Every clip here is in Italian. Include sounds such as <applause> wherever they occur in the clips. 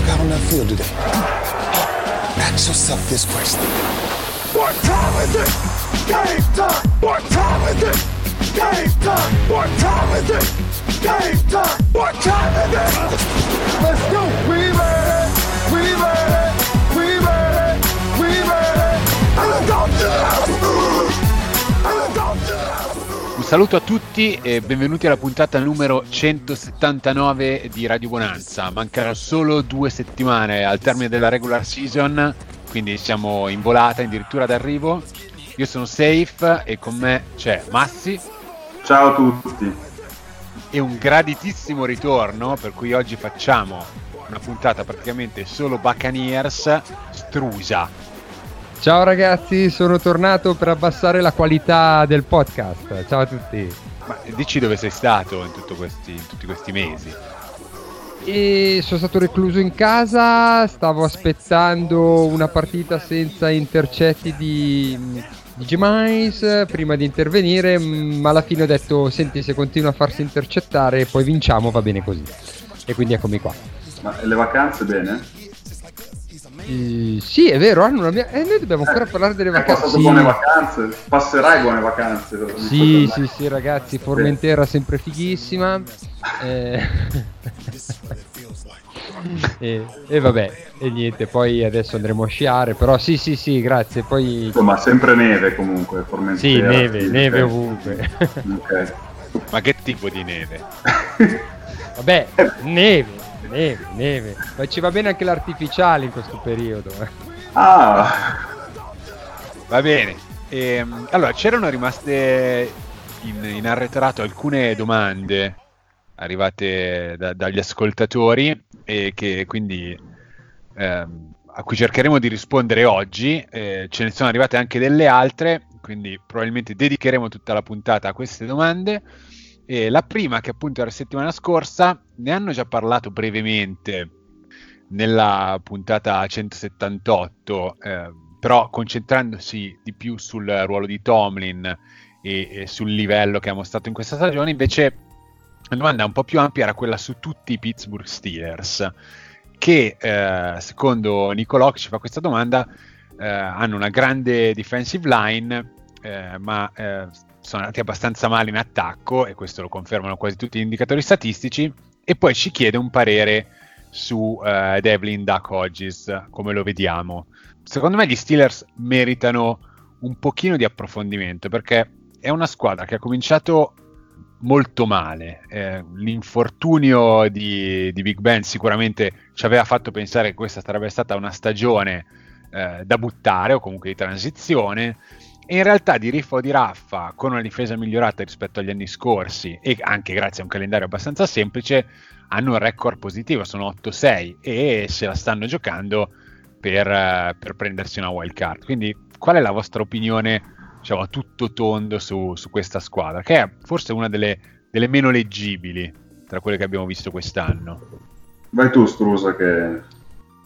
walk out on that field today, ask yourself this question. What time is it? Game time! What time is it? Game time! What time is it? Game time! What time is it? Let's go! We! We ready! We ready! We ready! I'm going to I'm saluto a tutti e benvenuti alla puntata numero 179 di Radio Bonanza. Mancano solo due settimane al termine della regular season, quindi siamo in volata, addirittura d'arrivo. Io sono Safe e con me c'è Massi Ciao a tutti. e un graditissimo ritorno, per cui oggi facciamo una puntata praticamente solo Buccaneers strusa. Ciao ragazzi, sono tornato per abbassare la qualità del podcast. Ciao a tutti. Ma dici dove sei stato in, tutto questi, in tutti questi mesi? E sono stato recluso in casa, stavo aspettando una partita senza intercetti di, di Gemais prima di intervenire, ma alla fine ho detto, senti se continua a farsi intercettare poi vinciamo, va bene così. E quindi eccomi qua. Ma le vacanze bene? Eh, sì, è vero, hanno una mia... eh, noi dobbiamo ancora parlare delle vacanze. passato Sì. buone vacanze? Passerai buone vacanze? Sì, sì, sì, ragazzi, Formentera sempre fighissima. <laughs> Eh, <laughs> e, e vabbè, e niente, poi adesso andremo a sciare, però sì, sì, sì, grazie. Poi Insomma, sempre neve comunque, Formentera. sì, neve, sì, neve ok. ovunque. Ok. Ma che tipo di neve? <laughs> vabbè, neve, neve, neve. Ma ci va bene anche l'artificiale in questo periodo. eh. Ah, Va bene. Ehm, allora, c'erano rimaste in, in arretrato alcune domande arrivate da- dagli ascoltatori e che quindi ehm, a cui cercheremo di rispondere oggi. Eh, ce ne sono arrivate anche delle altre, quindi probabilmente dedicheremo tutta la puntata a queste domande. E la prima, che appunto era la settimana scorsa, ne hanno già parlato brevemente nella puntata 178, eh, però concentrandosi di più sul ruolo di Tomlin e, e sul livello che ha mostrato in questa stagione, invece la domanda un po' più ampia era quella su tutti i Pittsburgh Steelers, che eh, secondo Nicolò che ci fa questa domanda eh, hanno una grande defensive line, eh, ma eh, sono andati abbastanza male in attacco, e questo lo confermano quasi tutti gli indicatori statistici, e poi ci chiede un parere su eh, Devlin Duck Hodges, come lo vediamo. Secondo me gli Steelers meritano un pochino di approfondimento perché è una squadra che ha cominciato molto male. Eh, l'infortunio di, di Big Ben sicuramente ci aveva fatto pensare che questa sarebbe stata una stagione eh, da buttare o comunque di transizione. E in realtà di riffa o di raffa, con una difesa migliorata rispetto agli anni scorsi e anche grazie a un calendario abbastanza semplice, hanno un record positivo, sono 8-6 e se la stanno giocando per, eh, per prendersi una wild card. Quindi qual è la vostra opinione, diciamo, a tutto tondo su, su questa squadra, che è forse una delle, delle meno leggibili tra quelle che abbiamo visto quest'anno? vai tu Strusa che...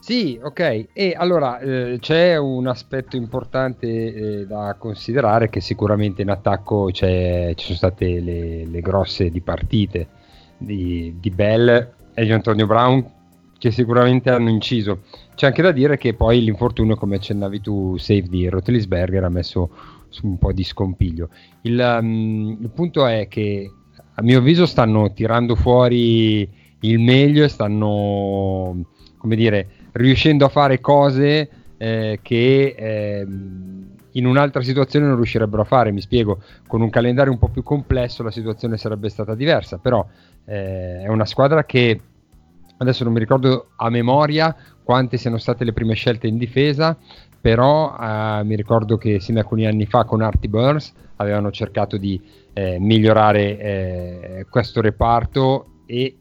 Sì, ok. E allora eh, c'è un aspetto importante eh, da considerare che sicuramente in attacco ci sono state le, le grosse dipartite di, di Bell e di Antonio Brown che sicuramente hanno inciso. C'è anche da dire che poi l'infortunio, come accennavi tu, save di Rotlisberger ha messo su un po' di scompiglio. Il, um, il punto è che a mio avviso stanno tirando fuori il meglio e stanno, come dire, riuscendo a fare cose eh, che ehm, in un'altra situazione non riuscirebbero a fare. Mi spiego, con un calendario un po' più complesso la situazione sarebbe stata diversa, però eh, è una squadra che adesso non mi ricordo a memoria quante siano state le prime scelte in difesa, però eh, mi ricordo che sin da alcuni anni fa con Artie Burns avevano cercato di eh, migliorare eh, questo reparto e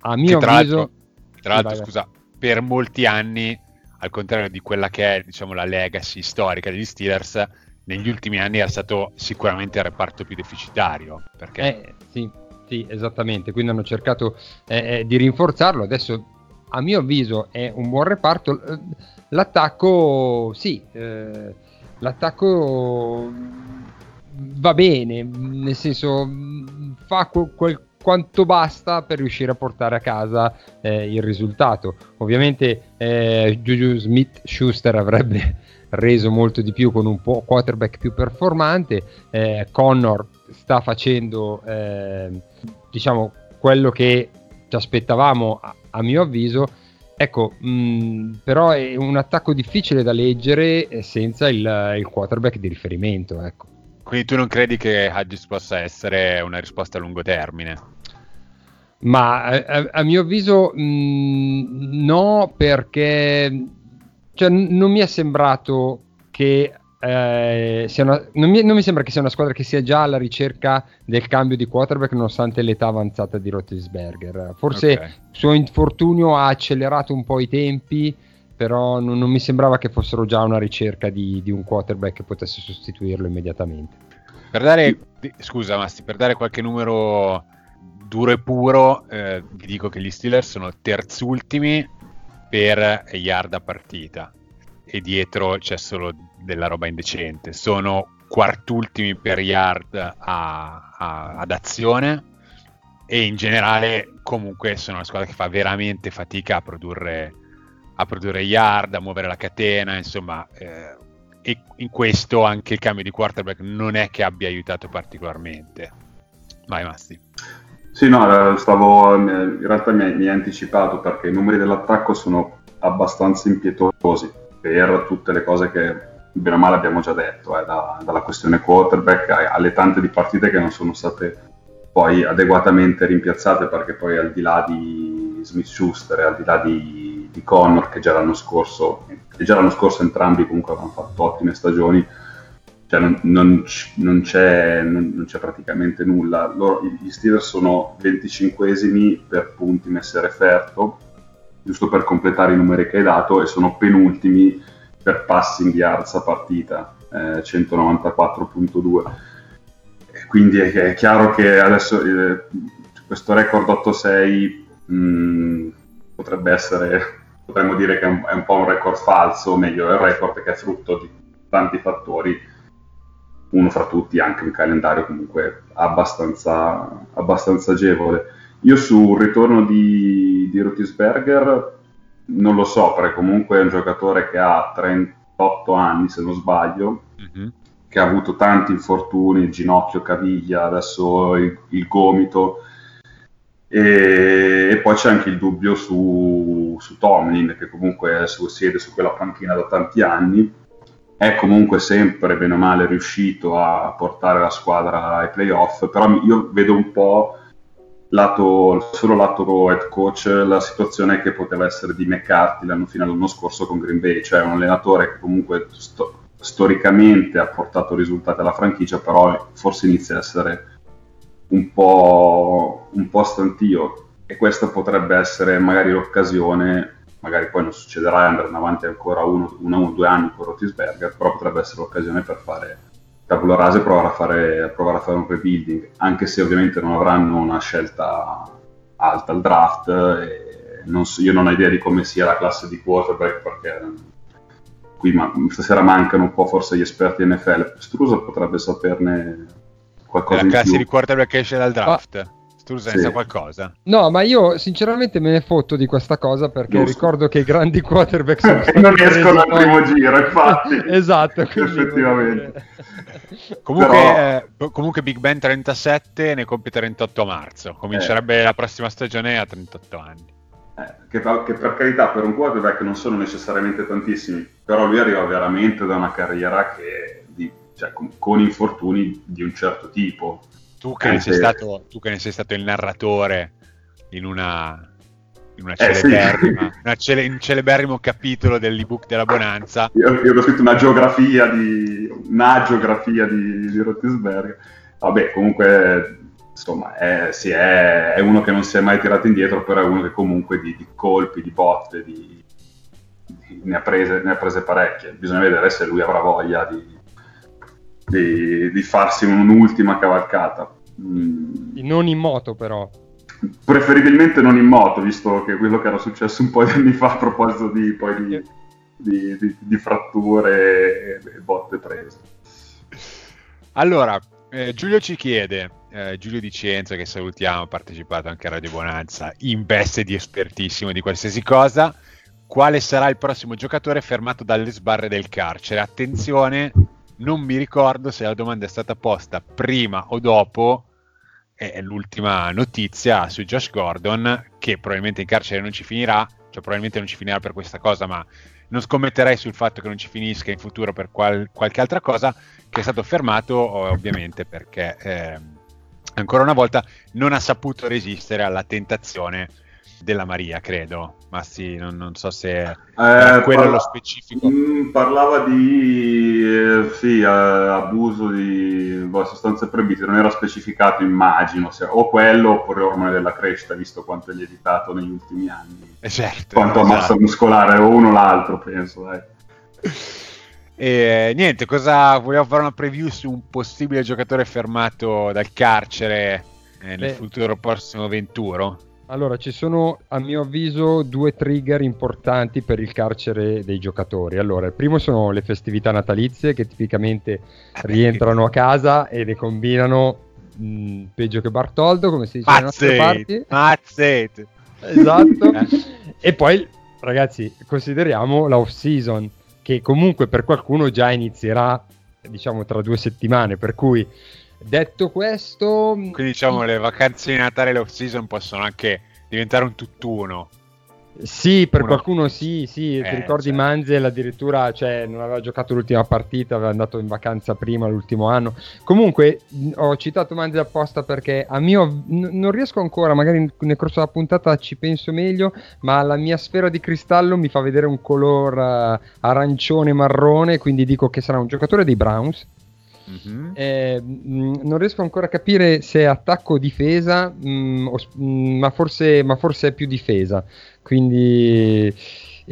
a mio Che tra avviso l'altro, tra l'altro, scusa, per molti anni, al contrario di quella che è diciamo, la legacy storica degli Steelers, negli ultimi anni era stato sicuramente il reparto più deficitario. Perché Eh, sì, sì, esattamente. Quindi hanno cercato eh, eh, di rinforzarlo. Adesso, a mio avviso, è un buon reparto. Eh, L'attacco, sì, eh, l'attacco va bene, nel senso, mh, fa quel- quanto basta per riuscire a portare a casa eh, il risultato. Ovviamente eh, Juju Smith Schuster avrebbe <laughs> reso molto di più con un po' quarterback più performante. Eh, Connor sta facendo eh, diciamo quello che ci aspettavamo a, a mio avviso. Ecco, mh, però è un attacco difficile da leggere eh, senza il, il quarterback di riferimento. Ecco. Quindi tu non credi che Hadgis possa essere una risposta a lungo termine? Ma a, a mio avviso mh, no, perché cioè, non mi è sembrato che eh, una, non, mi, non, mi, sembra che sia una squadra che sia già alla ricerca del cambio di quarterback nonostante l'età avanzata di Rotisberger. Forse okay. il suo infortunio ha accelerato un po' i tempi, però non, non mi sembrava che fossero già una ricerca di, di, un quarterback che potesse sostituirlo immediatamente. Per dare, scusa Masti, per dare qualche numero duro e puro, eh, vi dico che gli Steelers sono terzultimi per yard a partita e dietro c'è solo della roba indecente. Sono quartultimi per yard a, a, ad azione e in generale comunque sono una squadra che fa veramente fatica a produrre a produrre yard, a muovere la catena, insomma, eh, e in questo anche il cambio di quarterback non è che abbia aiutato particolarmente. Vai Masti. Sì, no, stavo, in realtà mi hai, anticipato perché i numeri dell'attacco sono abbastanza impietosi per tutte le cose che bene o male abbiamo già detto, eh, da, dalla questione quarterback alle tante di partite che non sono state poi adeguatamente rimpiazzate perché poi al di là di Smith Schuster e al di là di di Connor che già l'anno scorso, che già l'anno scorso entrambi comunque avevano fatto ottime stagioni, cioè non, non, non, c'è, non, c'è, praticamente nulla. Loro, gli Steelers sono 25esimi per punti messi a referto, giusto per completare i numeri che hai dato, e sono penultimi per passing yards a partita, eh, 194.2. Quindi è, è, chiaro che adesso eh, questo record 8-6 mh, potrebbe essere potremmo dire che è un, è un po' un record falso, o meglio è un record che è frutto di tanti fattori, uno fra tutti anche un calendario comunque abbastanza, abbastanza agevole. Io sul ritorno di, di Rutisberger non lo so, perché comunque è un giocatore che ha 38 anni se non sbaglio, mm-hmm. che ha avuto tanti infortuni, il ginocchio, caviglia, adesso il, il gomito e, e, poi c'è anche il dubbio su, su Tomlin, che comunque su, siede su quella panchina da tanti anni. È comunque sempre, bene o male, riuscito a portare la squadra ai playoff, però io vedo un po' lato, solo lato head coach la situazione che poteva essere di McCarthy l'anno fino all'anno scorso con Green Bay, cioè un allenatore che comunque sto, storicamente ha portato risultati alla franchigia, però forse inizia a essere un po', un po' stantio e questa potrebbe essere magari l'occasione, magari poi non succederà e andranno avanti ancora uno, uno o due anni con Rotisberger, però potrebbe essere l'occasione per fare tabula rasa e provare a fare, provare a fare un rebuilding, anche se ovviamente non avranno una scelta alta al draft. Non so, io non ho idea di come sia la classe di quarterback perché qui ma, stasera mancano un po' forse gli esperti NFL. Strusa potrebbe saperne qualcosa la classe di quarterback esce dal draft. Ah. Tu sai sì. qualcosa? No, ma io sinceramente me ne fotto di questa cosa perché Giusto. ricordo che i grandi quarterback sono <laughs> non escono al primo giro, infatti. <laughs> esatto, effettivamente. <laughs> comunque, Però... eh, comunque, Big Ben 37 ne compie 38 a marzo. Comincerebbe eh. la prossima stagione a 38 anni. Eh, che, che, per carità per un quarterback non sono necessariamente tantissimi, però lui arriva veramente da una carriera che cioè, con, con, infortuni di un certo tipo. Tu che, ne sei stato, tu che ne sei stato il narratore in una, in una eh, celeberrima, sì. una cele, un celeberrimo capitolo dell'ebook della Bonanza. Io, io ho scritto una geografia di una geografia di, di Rotisberg. Vabbè, comunque insomma è, sì, è, è, uno che non si è mai tirato indietro, però è uno che comunque di, di colpi, di botte, di, di, ne, ha prese, ne, ha prese, parecchie. Bisogna vedere se lui avrà voglia di, di, di farsi un'ultima cavalcata. Mm. Non in moto però. Preferibilmente non in moto, visto che quello che era successo un po' di anni fa a proposito di, poi di, di, di, di fratture e, e botte prese. Allora, eh, Giulio ci chiede, eh, Giulio Dicenzo, che salutiamo, ha partecipato anche a Radio Bonanza, in veste di espertissimo di qualsiasi cosa. Quale sarà il prossimo giocatore fermato dalle sbarre del carcere? Attenzione, non mi ricordo se la domanda è stata posta prima o dopo è l'ultima notizia su Josh Gordon, che probabilmente in carcere non ci finirà, cioè probabilmente non ci finirà per questa cosa, ma non scommetterei sul fatto che non ci finisca in futuro per qual- qualche altra cosa, che è stato fermato ovviamente perché eh, ancora una volta non ha saputo resistere alla tentazione della Maria, credo. Ma sì, non, non so se Eh, quello parla- lo specifico. Mm, parlava di eh, sì, eh, abuso di boh, sostanze proibite, non era specificato, immagino, se, o quello oppure ormone della crescita, visto quanto è lievitato negli ultimi anni. Eh, certo, Quanto a massa esatto. muscolare, o uno o l'altro, penso. Dai. <laughs> E niente, cosa vogliamo fare una preview su un possibile giocatore fermato dal carcere eh, nel Beh. futuro prossimo venturo? Allora, ci sono a mio avviso due trigger importanti per il carcere dei giocatori. Allora, il primo sono le festività natalizie che tipicamente rientrano a casa e le combinano mh, peggio che Bartoldo, come si dice nostre parti. Mazzet, Mazzet. Esatto. Eh. e poi, ragazzi, consideriamo la off season che comunque per qualcuno già inizierà, diciamo, tra due settimane. Per cui, detto questo, Quindi diciamo le vacanze di Natale e l'off season possono anche diventare un tutt'uno. Sì, per Uno. qualcuno sì, sì, Eh, ti ricordi certo. Manzel addirittura cioè, non aveva giocato l'ultima partita, aveva andato in vacanza prima l'ultimo anno. Comunque ho citato Manzel apposta perché a mio n- non riesco ancora, magari nel corso della puntata ci penso meglio, ma la mia sfera di cristallo mi fa vedere un color eh, arancione marrone, quindi dico che sarà un giocatore dei Browns. Mhm. Eh, mh, non riesco ancora a capire se è attacco o difesa, mh, o s- mh, ma, forse, ma forse è più difesa. Quindi,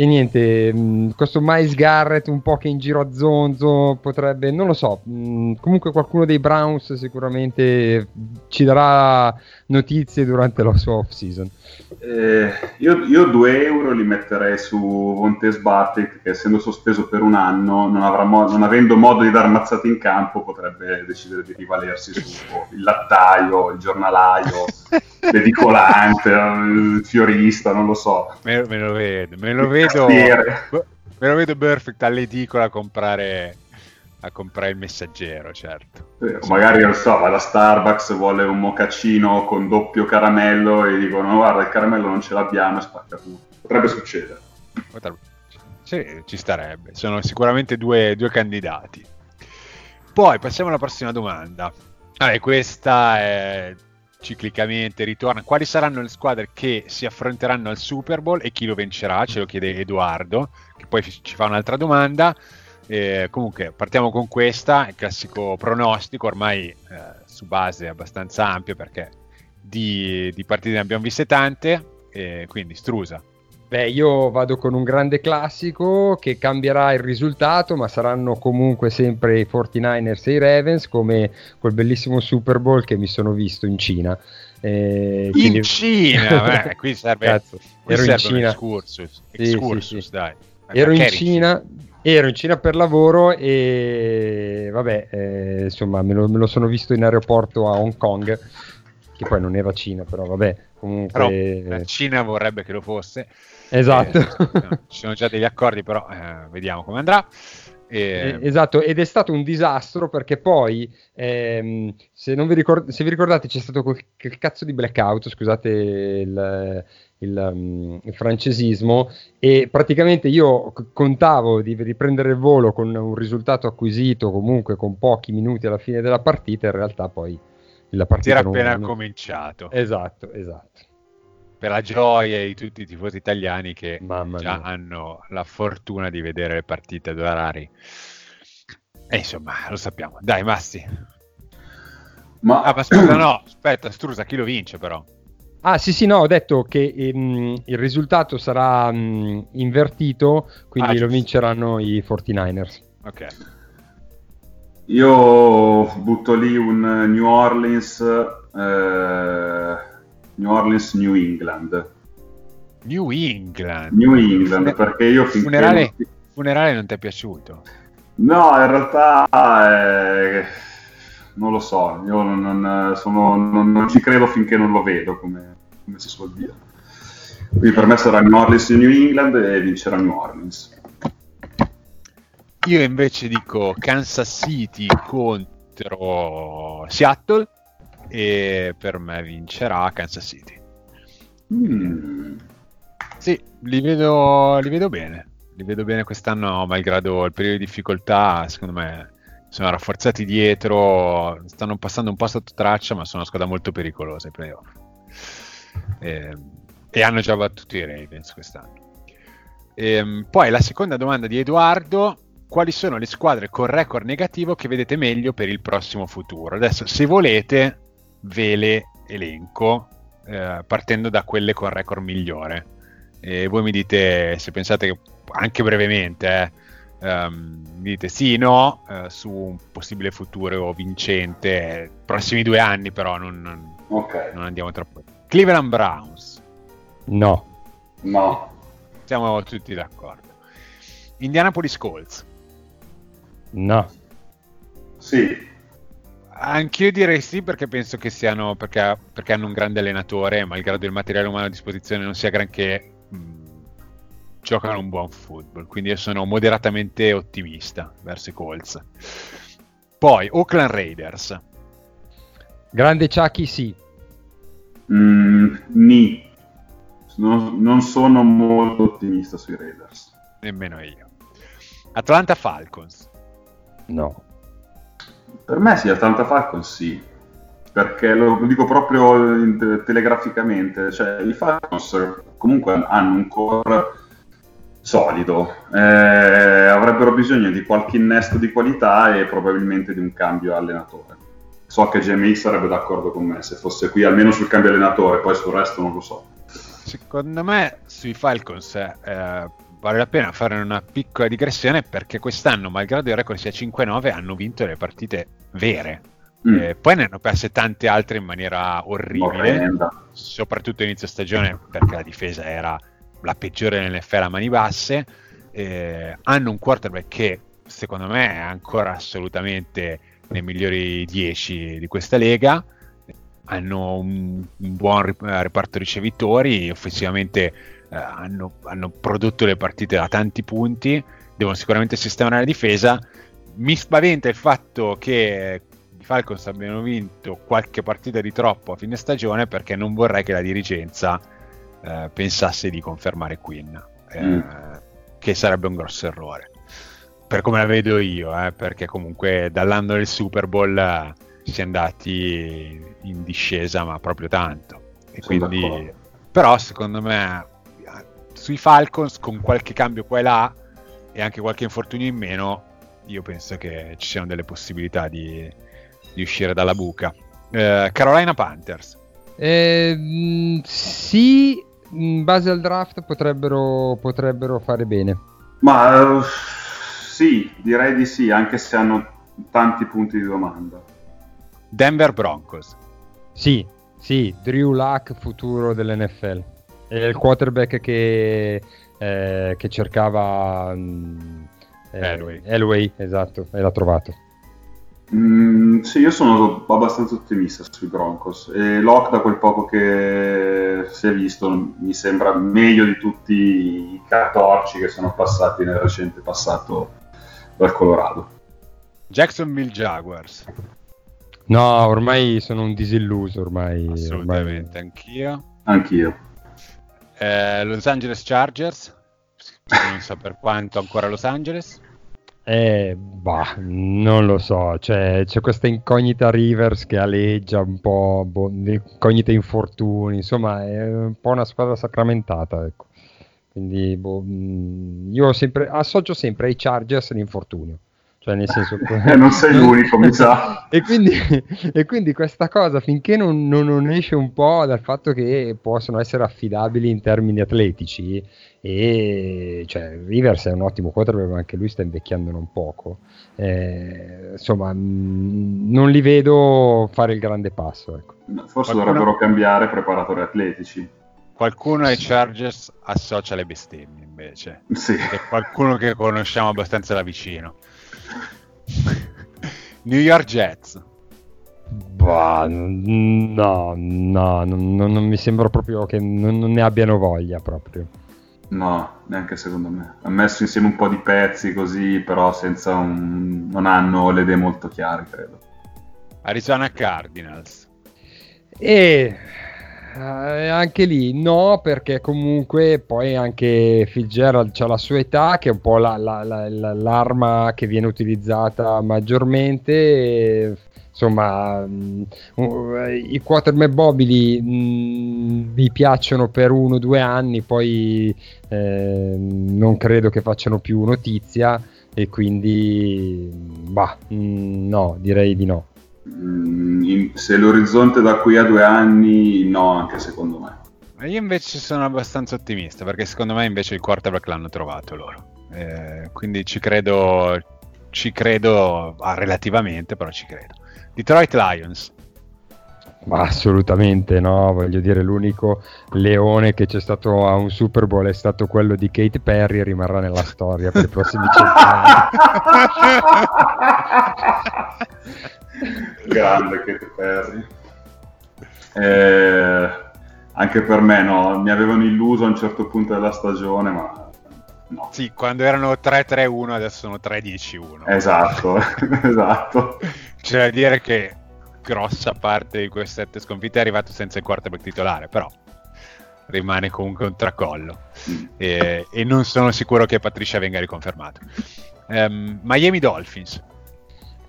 e niente, mh, questo Miles Garrett un po' che in giro a zonzo potrebbe, non lo so. mh, comunque, qualcuno dei Browns sicuramente ci darà notizie durante la sua off season. Eh, io, io 2 euro li metterei su Vontes Bartek che essendo sospeso per un anno, non, avrà mo- non avendo modo di dar mazzate in campo, potrebbe decidere di rivalersi su il lattaio, il giornalaio, <laughs> l'edicolante, il fiorista, non lo so. Me, me lo vedo, me lo vedo, Cassiere. me lo vedo perfect all'edicola a comprare, a comprare il messaggero, certo. Eh, magari non so, va da Starbucks, vuole un mocaccino con doppio caramello e dicono guarda il caramello non ce l'abbiamo e spacca tutto. Potrebbe succedere. Potrebbe- Sì, ci starebbe. Sono sicuramente due, due candidati. Poi passiamo alla prossima domanda. Vabbè, questa è ciclicamente ritorna. Quali saranno le squadre che si affronteranno al Super Bowl e chi lo vincerà? Ce lo chiede Edoardo, che poi ci fa un'altra domanda. Eh, comunque, partiamo con questa, il classico pronostico, ormai eh, su base abbastanza ampia perché di, di partite ne abbiamo viste tante. eh, quindi, Strusa. Beh, io vado con un grande classico che cambierà il risultato, ma saranno comunque sempre i 49ers e i Ravens, come quel bellissimo Super Bowl che mi sono visto in Cina. Eh, In quindi- Cina, eh, <laughs> qui serve, Cazzo, qui ero in serve un Cina. excursus, Sì, excursus, sì, sì. dai. Ma Ero in Cina, ero in Cina per lavoro e vabbè, eh, insomma, me lo, me lo sono visto in aeroporto a Hong Kong, che poi non era Cina, però vabbè, comunque... Però la Cina vorrebbe che lo fosse. esatto. Eh, ci sono già degli accordi, però eh, vediamo come andrà. E- Esatto, ed è stato un disastro perché poi, ehm, se, non vi ricord- se vi ricordate, c'è stato quel, quel cazzo di blackout, scusate il, il, um, il francesismo, e praticamente io contavo di riprendere il volo con un risultato acquisito comunque con pochi minuti alla fine della partita, in realtà poi la si partita era non- appena non- cominciato. Esatto, esatto. Per la gioia di tutti i tifosi italiani che Mamma già mia. hanno la fortuna di vedere le partite ad orari. E insomma, lo sappiamo. Dai, Massi. Ma, Ah, ma scusa, no, aspetta, Strusa, chi lo vince però? Ah sì sì no, ho detto che ehm, il risultato sarà mm, invertito, quindi Ah, lo vinceranno i 49ers. Ok. Io butto lì un New Orleans, eh, New Orleans, New England. New England. New England, perché io finché... Funerale, funerale non ti è piaciuto? No, in realtà eh, non lo so, io non, non, sono, non, non, ci credo finché non lo vedo, come, come si suol dire. Quindi per me sarà New Orleans New England e vincerà New Orleans. Io invece dico Kansas City contro Seattle e per me vincerà Kansas City. Mm. Sì, li vedo, li vedo bene. Li vedo bene quest'anno, malgrado il periodo di difficoltà, secondo me sono rafforzati dietro, stanno passando un po' sotto traccia, ma sono una squadra molto pericolosa ai playoff. E, e hanno già battuto i Ravens quest'anno. E, ehm, poi la seconda domanda di Edoardo, quali sono le squadre con record negativo che vedete meglio per il prossimo futuro? Adesso, se volete, ve le elenco, eh, partendo da quelle con record migliore. E voi mi dite se pensate che, anche brevemente, eh, um, dite sì, no, uh, su un possibile futuro vincente, prossimi due anni però non, non, okay. non andiamo troppo. Cleveland Browns. No. No. Siamo tutti d'accordo. Indianapolis Colts. No. Sì. Anch'io direi sì perché penso che siano perché, perché hanno un grande allenatore, malgrado il materiale umano a disposizione non sia granché, giocano un buon football, quindi io sono moderatamente ottimista verso i Colts. Poi Oakland Raiders. Grande Chucky sì. Mm, ni. Non, non sono molto ottimista sui Raiders. Nemmeno io. Atlanta Falcons. No. Per me sì, Atlanta Falcons sì. Perché lo, lo dico proprio telegraficamente. Cioè, i Falcons comunque hanno un core solido. Eh, avrebbero bisogno di qualche innesto di qualità e probabilmente di un cambio allenatore. So che GMI sarebbe d'accordo con me se fosse qui, almeno sul cambio allenatore, poi sul resto non lo so. Secondo me sui Falcons eh, vale la pena fare una piccola digressione perché quest'anno, malgrado il record sia 5-9, hanno vinto le partite vere. Mm. Eh, poi ne hanno perse tante altre in maniera orribile, Morrenda. soprattutto inizio stagione perché la difesa era la peggiore nell'NFL a mani basse, eh, hanno un quarterback che secondo me è ancora assolutamente nei migliori 10 di questa lega, hanno un, un buon reparto ricevitori, offensivamente eh, hanno, hanno, prodotto le partite da tanti punti, devono sicuramente sistemare la difesa. Mi spaventa il fatto che i Falcons abbiano vinto qualche partita di troppo a fine stagione perché non vorrei che la dirigenza eh, pensasse di confermare Quinn, eh, mm. che sarebbe un grosso errore. Per come la vedo io, eh, perché comunque dall'anno del Super Bowl eh, si è andati in discesa, ma proprio tanto. E quindi, però, secondo me, sui Falcons, con qualche cambio qua e là e anche qualche infortunio in meno, io penso che ci siano delle possibilità di, di uscire dalla buca. Eh, Carolina Panthers. Eh, sì, in base al draft potrebbero, potrebbero fare bene. Ma uh, sì, direi di sì, anche se hanno tanti punti di domanda. Denver Broncos. Sì, sì, Drew Luck, futuro dell'NFL. È il quarterback che, eh, che cercava um, eh, Elway. Elway, esatto, e l'ha trovato. Mm, sì, io sono abbastanza ottimista sui Broncos e Locke da quel poco che si è visto mi sembra meglio di tutti i catorci che sono passati nel recente passato dal Colorado. Jacksonville Jaguars. No, ormai sono un disilluso ormai. Assolutamente, ormai... anch'io. Anch'io. Eh, Los Angeles Chargers, non so per quanto ancora Los Angeles. Eh, bah, non lo so, cioè, c'è questa incognita Rivers che aleggia un po', boh, incognite infortuni, insomma è un po' una squadra sacramentata, ecco. Quindi boh, mm, io sempre, associo sempre ai Chargers l'infortunio. Cioè, nel senso <laughs> che... non sei l'unico, mi sa. <laughs> e, quindi, e quindi questa cosa, finché non, non, non, esce un po' dal fatto che possono essere affidabili in termini atletici, e cioè, Rivers è un ottimo quarterback ma anche lui sta invecchiando non poco eh, insomma mh, non li vedo fare il grande passo ecco. forse qualcuno... dovrebbero cambiare preparatori atletici qualcuno ai Chargers associa le bestemmie invece sì. è qualcuno che conosciamo abbastanza da vicino New York Jets Bah, no, no, non, non, mi sembra proprio che non, non, ne abbiano voglia proprio. No, neanche secondo me. Ha messo insieme un po' di pezzi così, però senza un... non hanno le idee molto chiare, credo. Arizona Cardinals. E eh, anche lì no, perché comunque poi anche Fitzgerald ha la sua età, che è un po' la, la, la, l'arma che viene utilizzata maggiormente. E insomma, mh, mm, i quarterback mobili mh, mm, mi piacciono per uno o due anni, poi eh, non credo che facciano più notizia e quindi, bah, mh, mm, no, direi di no. Se l'orizzonte da qui a due anni, no, anche secondo me. Io invece sono abbastanza ottimista perché secondo me invece il quarterback l'hanno trovato loro. Eh, quindi ci credo, ci credo ah, relativamente, però ci credo. Detroit Lions. Ma assolutamente no, voglio dire l'unico leone che c'è stato a un Super Bowl è stato quello di Kate Perry e rimarrà nella storia per i prossimi cent'anni. <laughs> Grande Kate Perry. Eh, anche per me no, mi avevano illuso a un certo punto della stagione, ma no. Sì, quando erano 3-3-1 adesso sono 3-10-1. Esatto, <laughs> esatto. C'è da dire che grossa parte di queste sette sconfitte è arrivato senza il quarterback titolare, però rimane comunque un tracollo mm. e, e, non sono sicuro che Patricia venga riconfermato. Um, Miami Dolphins.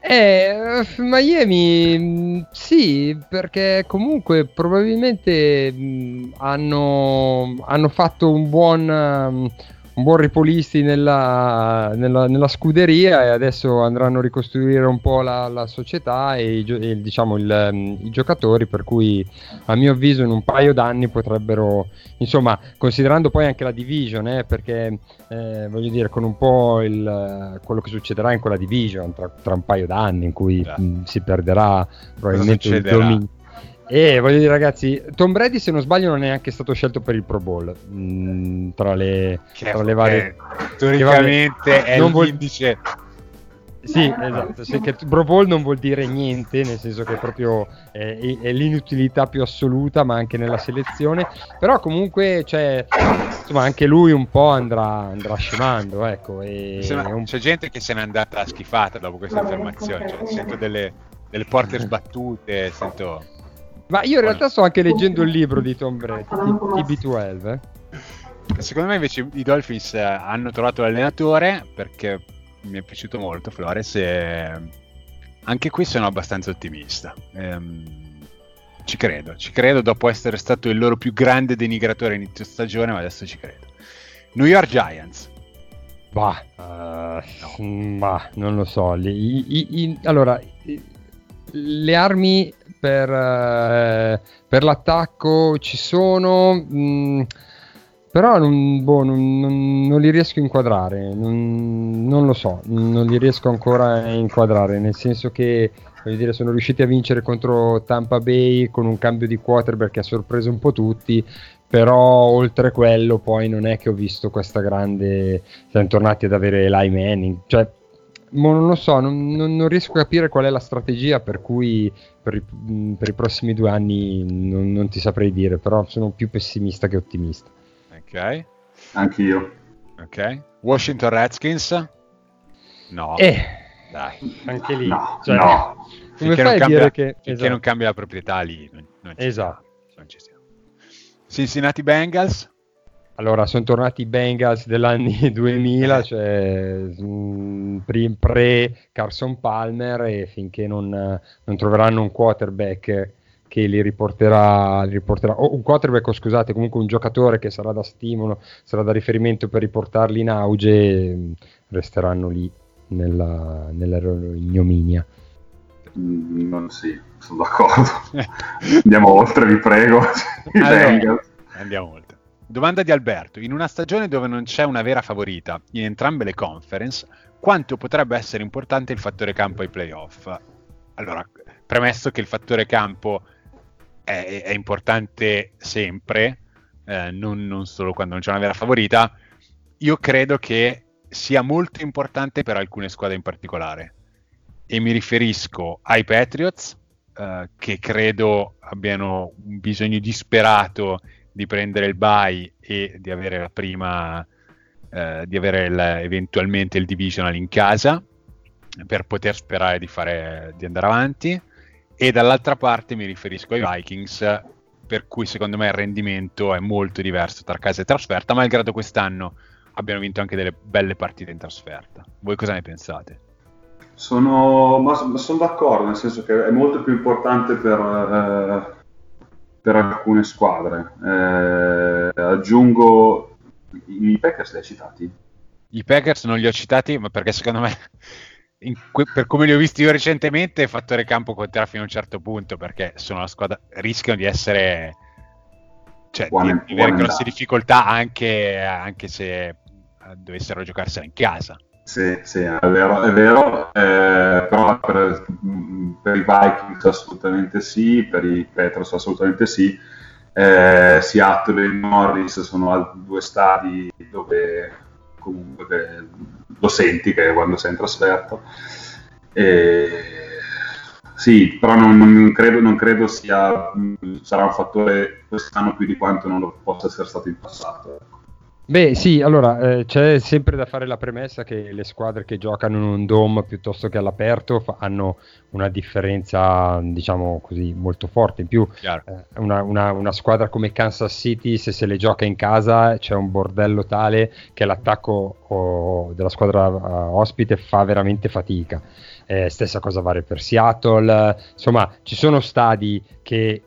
Eh, Miami sì, perché comunque probabilmente mh, mm, hanno, hanno, fatto un buon... Um, un buon ripolisti nella, nella, nella, scuderia e adesso andranno a ricostruire un po' la, la società e, i, e diciamo il, um, i giocatori per cui a mio avviso in un paio d'anni potrebbero insomma considerando poi anche la division eh, perché eh, voglio dire con un po' il, quello che succederà in quella division tra, tra un paio d'anni in cui mh, si perderà probabilmente il dominio e voglio dire, ragazzi, Tom Brady, se non sbaglio, non è neanche stato scelto per il Pro Bowl. Mm, tra, le, tra le varie. Teoricamente è non l'indice. Sì, esatto. Sì, che Pro Bowl non vuol dire niente, nel senso che proprio è, è, l'inutilità più assoluta, ma anche nella selezione. Però comunque, cioè, insomma, anche lui un po' andrà, andrà scemando. Ecco, e un... C'è gente che se n'è andata schifata dopo questa affermazione. Cioè, sento delle, delle porte sbattute, sento ma io in realtà sto anche leggendo il libro di Tom Brady, TB12. Eh. Secondo me invece i Dolphins eh, hanno trovato l'allenatore perché mi è piaciuto molto Flores e anche qui sono abbastanza ottimista. Ehm, ci credo, ci credo dopo essere stato il loro più grande denigratore inizio stagione, ma adesso ci credo. New York Giants. Bah, uh, no. bah non lo so. I, i, i, allora, le armi per, eh, per l'attacco ci sono, mh, mm, però non, boh, non, non, non, li riesco a inquadrare, non, lo so, non li riesco ancora a inquadrare, nel senso che dire, sono riusciti a vincere contro Tampa Bay con un cambio di quarterback che ha sorpreso un po' tutti, però oltre quello poi non è che ho visto questa grande siamo tornati ad avere Eli Manning cioè non lo so, non, non, non, riesco a capire qual è la strategia per cui per i, per i prossimi due anni non, non, ti saprei dire, però sono più pessimista che ottimista. Ok. Anch'io. Ok. Washington Redskins? No. Eh, Dai. Anche lì. No. Cioè, no. Come fai a cambia, dire che... Esatto. non cambia la proprietà lì. Non, non esatto. Cincinnati Bengals? Allora, sono tornati i Bengals dell'anni <laughs> 2000, cioè mm, pre Carson Palmer e finché non, non, troveranno un quarterback che li riporterà, li riporterà o un quarterback, o scusate, comunque un giocatore che sarà da stimolo, sarà da riferimento per riportarli in auge, mm, resteranno lì nella, nella ignominia. Mm, non sì, sono d'accordo. Andiamo oltre, vi prego. Allora, andiamo oltre. Domanda di Alberto. In una stagione dove non c'è una vera favorita in entrambe le conference, quanto potrebbe essere importante il fattore campo ai playoff? Allora, premesso che il fattore campo è, è importante sempre, eh, non, non solo quando non c'è una vera favorita, io credo che sia molto importante per alcune squadre in particolare. E mi riferisco ai Patriots, eh, che credo abbiano un bisogno disperato di prendere il buy e di avere la prima, eh, di avere il, eventualmente il divisional in casa per poter sperare di, fare, di andare avanti. E dall'altra parte mi riferisco ai Vikings, per cui secondo me il rendimento è molto diverso tra casa e trasferta, malgrado quest'anno abbiano vinto anche delle belle partite in trasferta. Voi cosa ne pensate? Sono, ma, sono d'accordo, nel senso che è molto più importante per, eh, per alcune squadre. Eh, aggiungo i Packers li hai citati? I Packers non li ho citati, ma perché secondo me, que- per come li ho visti io recentemente, fattore campo conterà fino a un certo punto, perché sono la squadra, rischiano di essere, cioè, buone, di, avere grosse difficoltà anche, anche se dovessero giocarsela in casa. Sì, sì, è vero, è vero eh, però per, per, i Vikings assolutamente sì, per i Petros assolutamente sì. Eh, Seattle e Norris sono due stadi dove comunque lo senti che quando sei in trasferta. E, sì, però non, non, credo, non credo sia, sarà un fattore quest'anno più di quanto non lo possa essere stato in passato. Ecco. Beh, sì, allora eh, c'è sempre da fare la premessa che le squadre che giocano in un dome piuttosto che all'aperto fa- hanno una differenza, diciamo così, molto forte. In più, eh, una, una, una, squadra come Kansas City, se se le gioca in casa, c'è un bordello tale che l'attacco oh, della squadra uh, ospite fa veramente fatica. Eh, stessa cosa vale per Seattle. Insomma, ci sono stadi che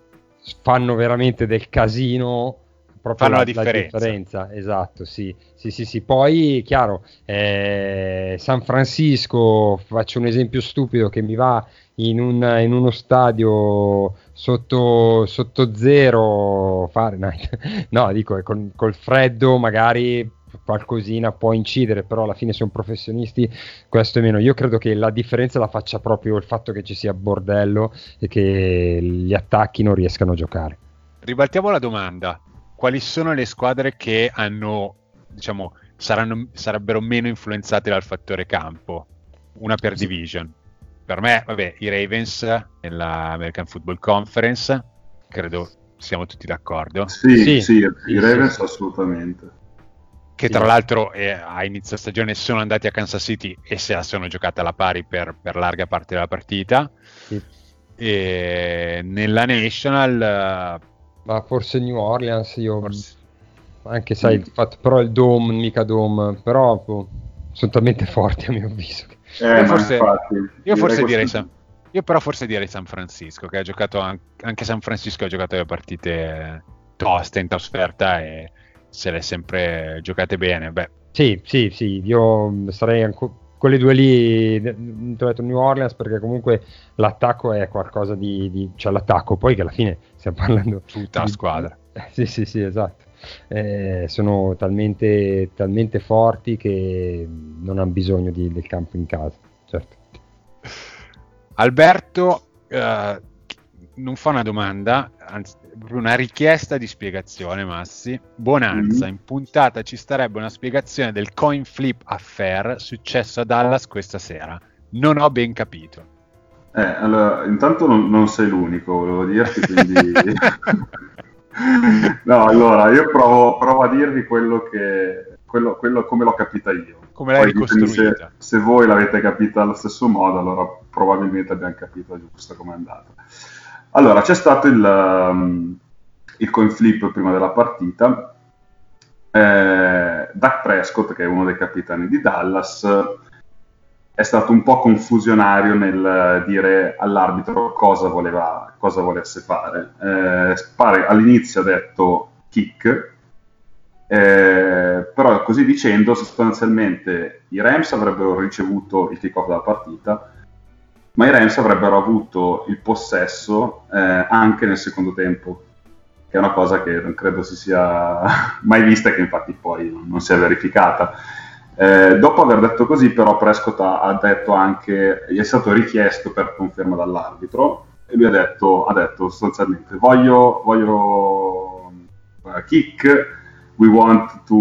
fanno veramente del casino proprio fanno la, la, differenza. la, differenza. Esatto, sì. sì, sì, sì. Poi, chiaro, eh, San Francisco, faccio un esempio stupido che mi va in, un, in uno stadio sotto, sotto zero Fahrenheit, <laughs> no, dico, con, col freddo magari qualcosina può incidere, però alla fine sono professionisti, questo è meno. Io credo che la differenza la faccia proprio il fatto che ci sia bordello e che gli attacchi non riescano a giocare. Ribaltiamo la domanda quali sono le squadre che hanno, diciamo, saranno, sarebbero meno influenzate dal fattore campo? Una per division. Per me, vabbè, i Ravens nella American Football Conference, credo siamo tutti d'accordo. Sì, sì, sì i Ravens sì. assolutamente. Che tra l'altro eh, a inizio stagione sono andati a Kansas City e se la sono giocata alla pari per, per larga parte della partita. Sì. E nella National ma forse New Orleans, io forse. anche sai, il fatto, però il Dome, mica Dome, però boh, sono talmente forti a mio avviso. Eh, io forse, infatti, io forse direi San, io però forse direi San Francisco, che ha giocato anche, anche San Francisco ha giocato le partite toste in trasferta e se le sempre giocate bene. Beh. Sì, sì, sì, io sarei ancora quelle due lì, ho detto New Orleans perché comunque l'attacco è qualcosa di, di cioè l'attacco, poi che alla fine stiamo parlando tutta la squadra. <laughs> Sì, sì, sì, esatto. Eh, sono talmente, talmente forti che non hanno bisogno di, del campo in casa, certo. Alberto eh, non fa una domanda, anzi una richiesta di spiegazione, Massi. Bonanza, mm-hmm. in puntata ci starebbe una spiegazione del coin flip affair successo a Dallas questa sera. Non ho ben capito. Eh, allora, intanto non, non sei l'unico, volevo dirti, quindi... <laughs> no, allora, io provo, provo, a dirvi quello che... Quello, quello come l'ho capita io. Come l'hai ricostruita? Se, se, voi l'avete capita allo stesso modo, allora probabilmente abbiamo capito giusto come è andata. Allora, c'è stato il, um, il coin flip prima della partita. Eh, Doug Prescott, che è uno dei capitani di Dallas, è stato un po' confusionario nel dire all'arbitro cosa, voleva, cosa volesse fare. Eh, pare, all'inizio ha detto kick, eh, però così dicendo sostanzialmente i Rams avrebbero ricevuto il kick-off della partita ma i Rams avrebbero avuto il possesso eh, anche nel secondo tempo, che è una cosa che non credo si sia <laughs> mai vista e che infatti poi non si è verificata. Eh, dopo aver detto così, però, Prescott ha, detto anche, gli è stato richiesto per conferma dall'arbitro, e lui ha detto, ha detto sostanzialmente: Voglio, voglio uh, kick. We want to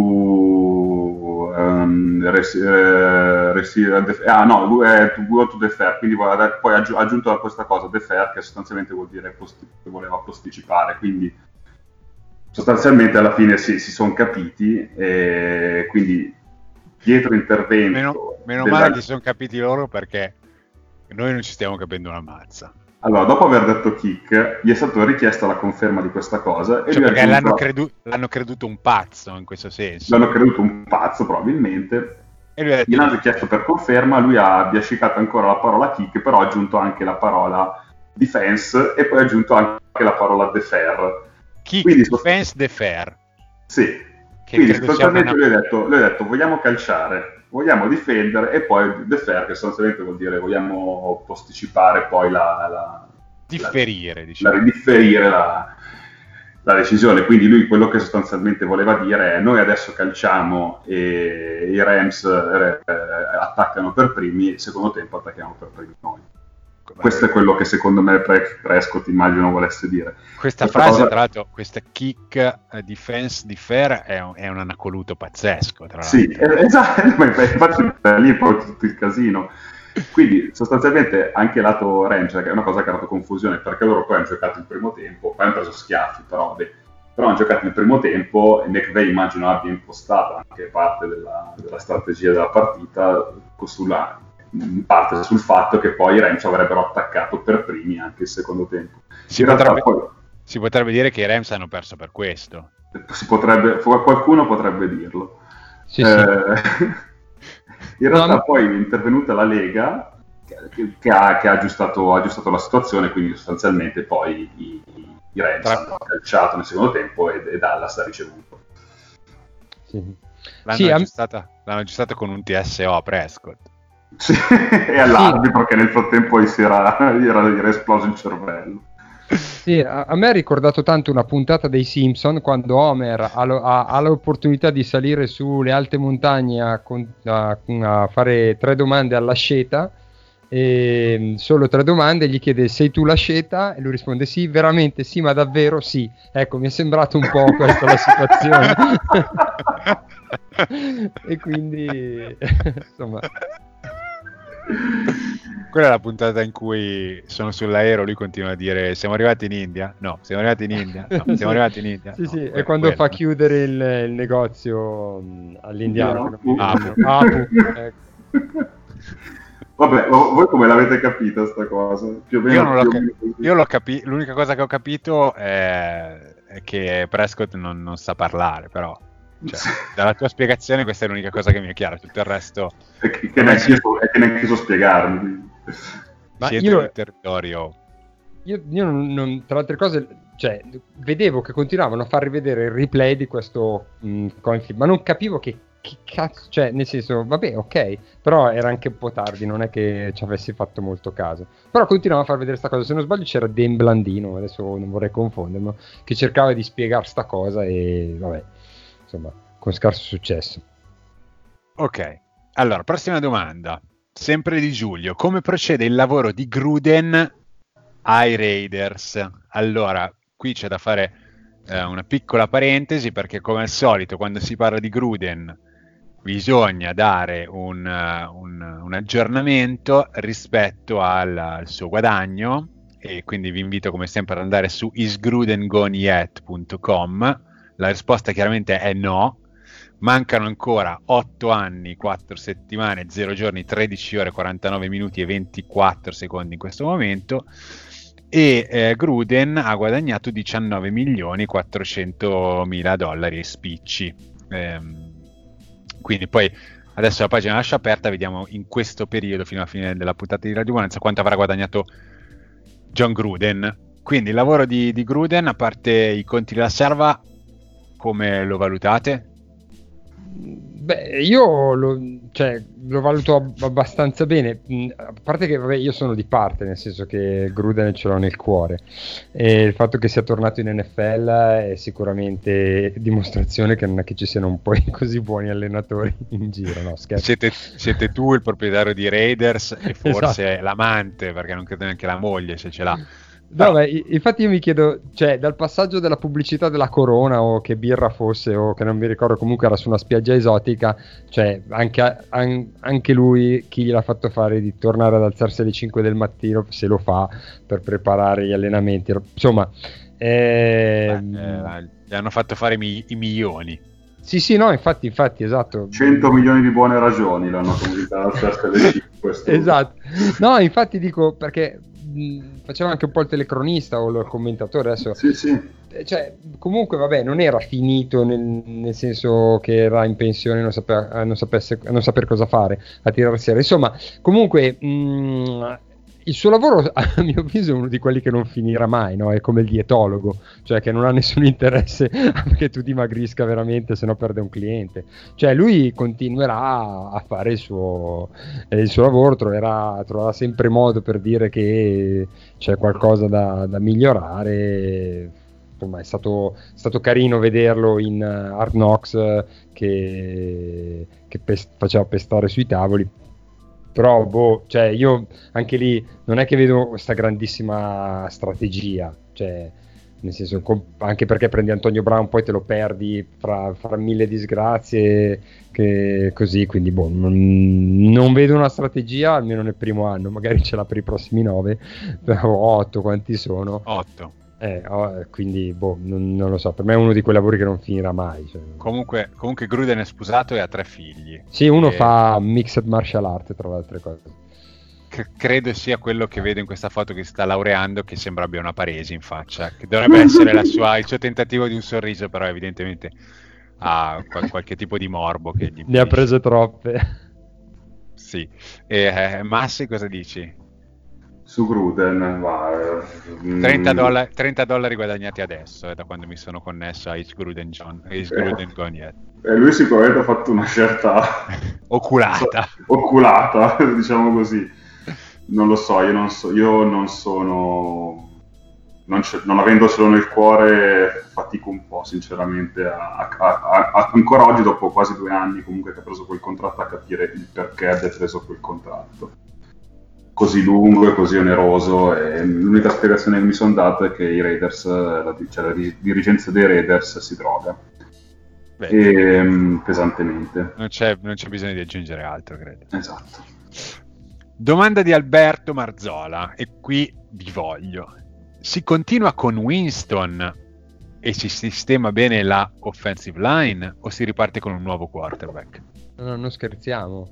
um, res- uh, receive, def- ah no, we, uh, want to defer, quindi poi ha aggi- aggiunto a questa cosa defer che sostanzialmente vuol dire post- che voleva posticipare, quindi sostanzialmente alla fine si, si sono capiti e quindi dietro intervento... Meno, meno della... male che si sono capiti loro perché noi non ci stiamo capendo una mazza. Allora, dopo aver detto kick, gli è stata richiesta la conferma di questa cosa. E cioè perché aggiunto... l'hanno, credu- l'hanno, creduto un pazzo in questo senso. L'hanno creduto un pazzo, probabilmente. E lui ha detto... Gliel'hanno richiesto per conferma, lui ha biascicato ancora la parola kick, però ha aggiunto anche la parola defense e poi ha aggiunto anche la parola defer. Kick, Quindi, defense, defer. Sì. Quindi sostanzialmente una... lui, ha detto, detto vogliamo calciare vogliamo difendere e poi defer, che sostanzialmente vuol dire vogliamo posticipare poi la... la differire, la, diciamo. La, differire la, la, decisione. Quindi lui quello che sostanzialmente voleva dire è noi adesso calciamo e i Rams eh, attaccano per primi, secondo tempo attacchiamo per primi noi. Questo è quello che secondo me Prescott immagino volesse dire. Questa, questa frase, cosa... tra l'altro, questa kick uh, defense di Fair è un, è un anacoluto pazzesco. Tra sì, esatto, <laughs> ma infatti lì è poi tutto il casino. Quindi sostanzialmente anche lato Ranger, è una cosa che ha dato confusione, perché loro poi hanno giocato il primo tempo, poi hanno preso schiaffi, però vabbè, però hanno giocato il primo tempo e McVeigh immagino abbia impostato anche parte della, della strategia della partita sulla parte sul fatto che poi i Rams avrebbero attaccato per primi anche il secondo tempo. Si, potrebbe, poi, si potrebbe, dire che i Rams hanno perso per questo. Potrebbe, qualcuno potrebbe dirlo. Sì, eh, sì. <laughs> in realtà no, poi è intervenuta la Lega che, che, ha, che ha, aggiustato, ha, aggiustato, la situazione, quindi sostanzialmente poi i, i Rams Tra... hanno calciato nel secondo tempo e, e Dallas ha ricevuto. Sì. L'hanno, sì, aggiustata, l'hanno aggiustata con un TSO a Prescott. Sì, <laughs> e all'arbitro sì. che nel frattempo gli era, gli era, gli era esploso il cervello. Sì, a, a, me ha ricordato tanto una puntata dei Simpson quando Homer ha, ha, ha l'opportunità di salire sulle alte montagne a, a, fare tre domande alla sceta e solo tre domande gli chiede sei tu la sceta e lui risponde sì veramente sì ma davvero sì ecco mi è sembrato un po' questa la situazione <laughs> <laughs> e quindi insomma quella è la puntata in cui sono sull'aereo, lui continua a dire siamo arrivati in India? No, siamo arrivati in India? No, siamo arrivati in India? sì, no, sì, è quando quello. fa chiudere il, il negozio all'indiano. No. Apu. Apu. Ecco. Vabbè, voi come l'avete capita sta cosa? Più o meno, io, non l'ho, cap- io l'ho capito, l'unica cosa che ho capito è, è che Prescott non, non sa parlare, però cioè, dalla tua spiegazione questa è l'unica cosa che mi è chiara, tutto il resto... È che, che neanche, io, è che neanche so spiegarmi. Ma Siete io, nel territorio... Io, io non, non, tra le altre cose, cioè, vedevo che continuavano a far rivedere il replay di questo mh, coin flip, ma non capivo che, che cazzo, cioè, nel senso, vabbè, ok, però era anche un po' tardi, non è che ci avessi fatto molto caso. Però continuava a far vedere questa cosa, se non sbaglio c'era Dan Blandino, adesso non vorrei confondermi, che cercava di spiegare sta cosa e vabbè insomma, con scarso successo. Ok, allora, prossima domanda, sempre di Giulio. Come procede il lavoro di Gruden ai Raiders? Allora, qui c'è da fare eh, una piccola parentesi perché come al solito quando si parla di Gruden bisogna dare un, uh, un, un aggiornamento rispetto al, al, suo guadagno e quindi vi invito come sempre ad andare su isgrudengonyet.com la risposta chiaramente è no. Mancano ancora 8 anni, 4 settimane, 0 giorni, 13 ore, 49 minuti e 24 secondi in questo momento. E eh, Gruden ha guadagnato 19 milioni 400 mila dollari e spicci. Ehm, quindi poi adesso la pagina lascia aperta, vediamo in questo periodo fino alla fine della puntata di Radio Buonanza quanto avrà guadagnato John Gruden. Quindi il lavoro di, di Gruden, a parte i conti della serva, come lo valutate? Beh, io lo, cioè, lo valuto abbastanza bene, mm, a parte che vabbè, io sono di parte, nel senso che Gruden ce l'ho nel cuore e il fatto che sia tornato in NFL è sicuramente dimostrazione che non è che ci siano un po' così buoni allenatori in giro, no, siete, siete, tu il proprietario di Raiders e forse esatto. l'amante, perché non credo neanche la moglie se ce l'ha No, beh, infatti io mi chiedo, cioè, dal passaggio della pubblicità della Corona o che birra fosse o che non mi ricordo, comunque era su una spiaggia esotica, cioè, anche, an, anche lui, chi gliel'ha fatto fare di tornare ad alzarsi alle 5 del mattino, se lo fa per preparare gli allenamenti. Insomma, eh, eh, gli hanno fatto fare mi- i milioni. Sì, sì, no, infatti, infatti, esatto. 100 milioni di buone ragioni l'hanno comunità alzarsi alle 5. <laughs> esatto. No, infatti dico perché faceva anche un po' il telecronista o il commentatore adesso. Sì, sì. Eh, cioè, comunque, vabbè, non era finito nel, nel senso che era in pensione e non, sapeva, non, sapesse, non saper cosa fare a tirarsi Insomma, comunque, mh, il suo lavoro, <laughs> a mio avviso, è uno di quelli che non finirà mai, no? È come il dietologo, cioè che non ha nessun interesse <laughs> che tu dimagrisca veramente, se no perde un cliente. Cioè lui continuerà a fare il suo, eh, il suo lavoro, troverà, troverà, sempre modo per dire che c'è qualcosa da, da migliorare. Insomma, è stato, stato, carino vederlo in uh, Hard Knocks uh, che, che pest- faceva pestare sui tavoli però boh, cioè io anche lì non è che vedo questa grandissima strategia, cioè nel senso anche perché prendi Antonio Brown poi te lo perdi fra, fra mille disgrazie che così quindi boh, non, non, vedo una strategia almeno nel primo anno magari ce l'ha per i prossimi nove però otto quanti sono? Otto eh, oh, quindi boh, non, non, lo so, per me è uno di quei lavori che non finirà mai. Cioè. Comunque, comunque Gruden è sposato e ha tre figli. Sì, uno e... fa mixed martial art tra le altre cose. C- credo sia quello che vedo in questa foto che si sta laureando, che sembra abbia una paresi in faccia, che dovrebbe <laughs> essere sua, il suo tentativo di un sorriso, però evidentemente ha qual- qualche tipo di morbo che gli Ne ha prese troppe. Sì. E, eh, Massi cosa dici? Su Gruden va, 30, dollari, 30 dollari guadagnati adesso eh, da quando mi sono connesso a H. Gruden John H. Gruden eh. Eh, lui sicuramente ha fatto una scelta <laughs> oculata so, <laughs> oculata diciamo così non lo so io non, so, io non sono non, non, avendoselo nel cuore fatico un po' sinceramente a, a, a, ancora oggi dopo quasi due anni comunque che ha preso quel contratto a capire il perché abbia preso quel contratto così lungo e così oneroso e l'unica spiegazione che mi sono dato è che i Raiders, la, cioè la dirigenza dei Raiders si droga Beh, e, um, pesantemente. Non c'è, non c'è bisogno di aggiungere altro, credo. Esatto. Domanda di Alberto Marzola e qui vi voglio. Si continua con Winston e si sistema bene la offensive line o si riparte con un nuovo quarterback? No, non scherziamo.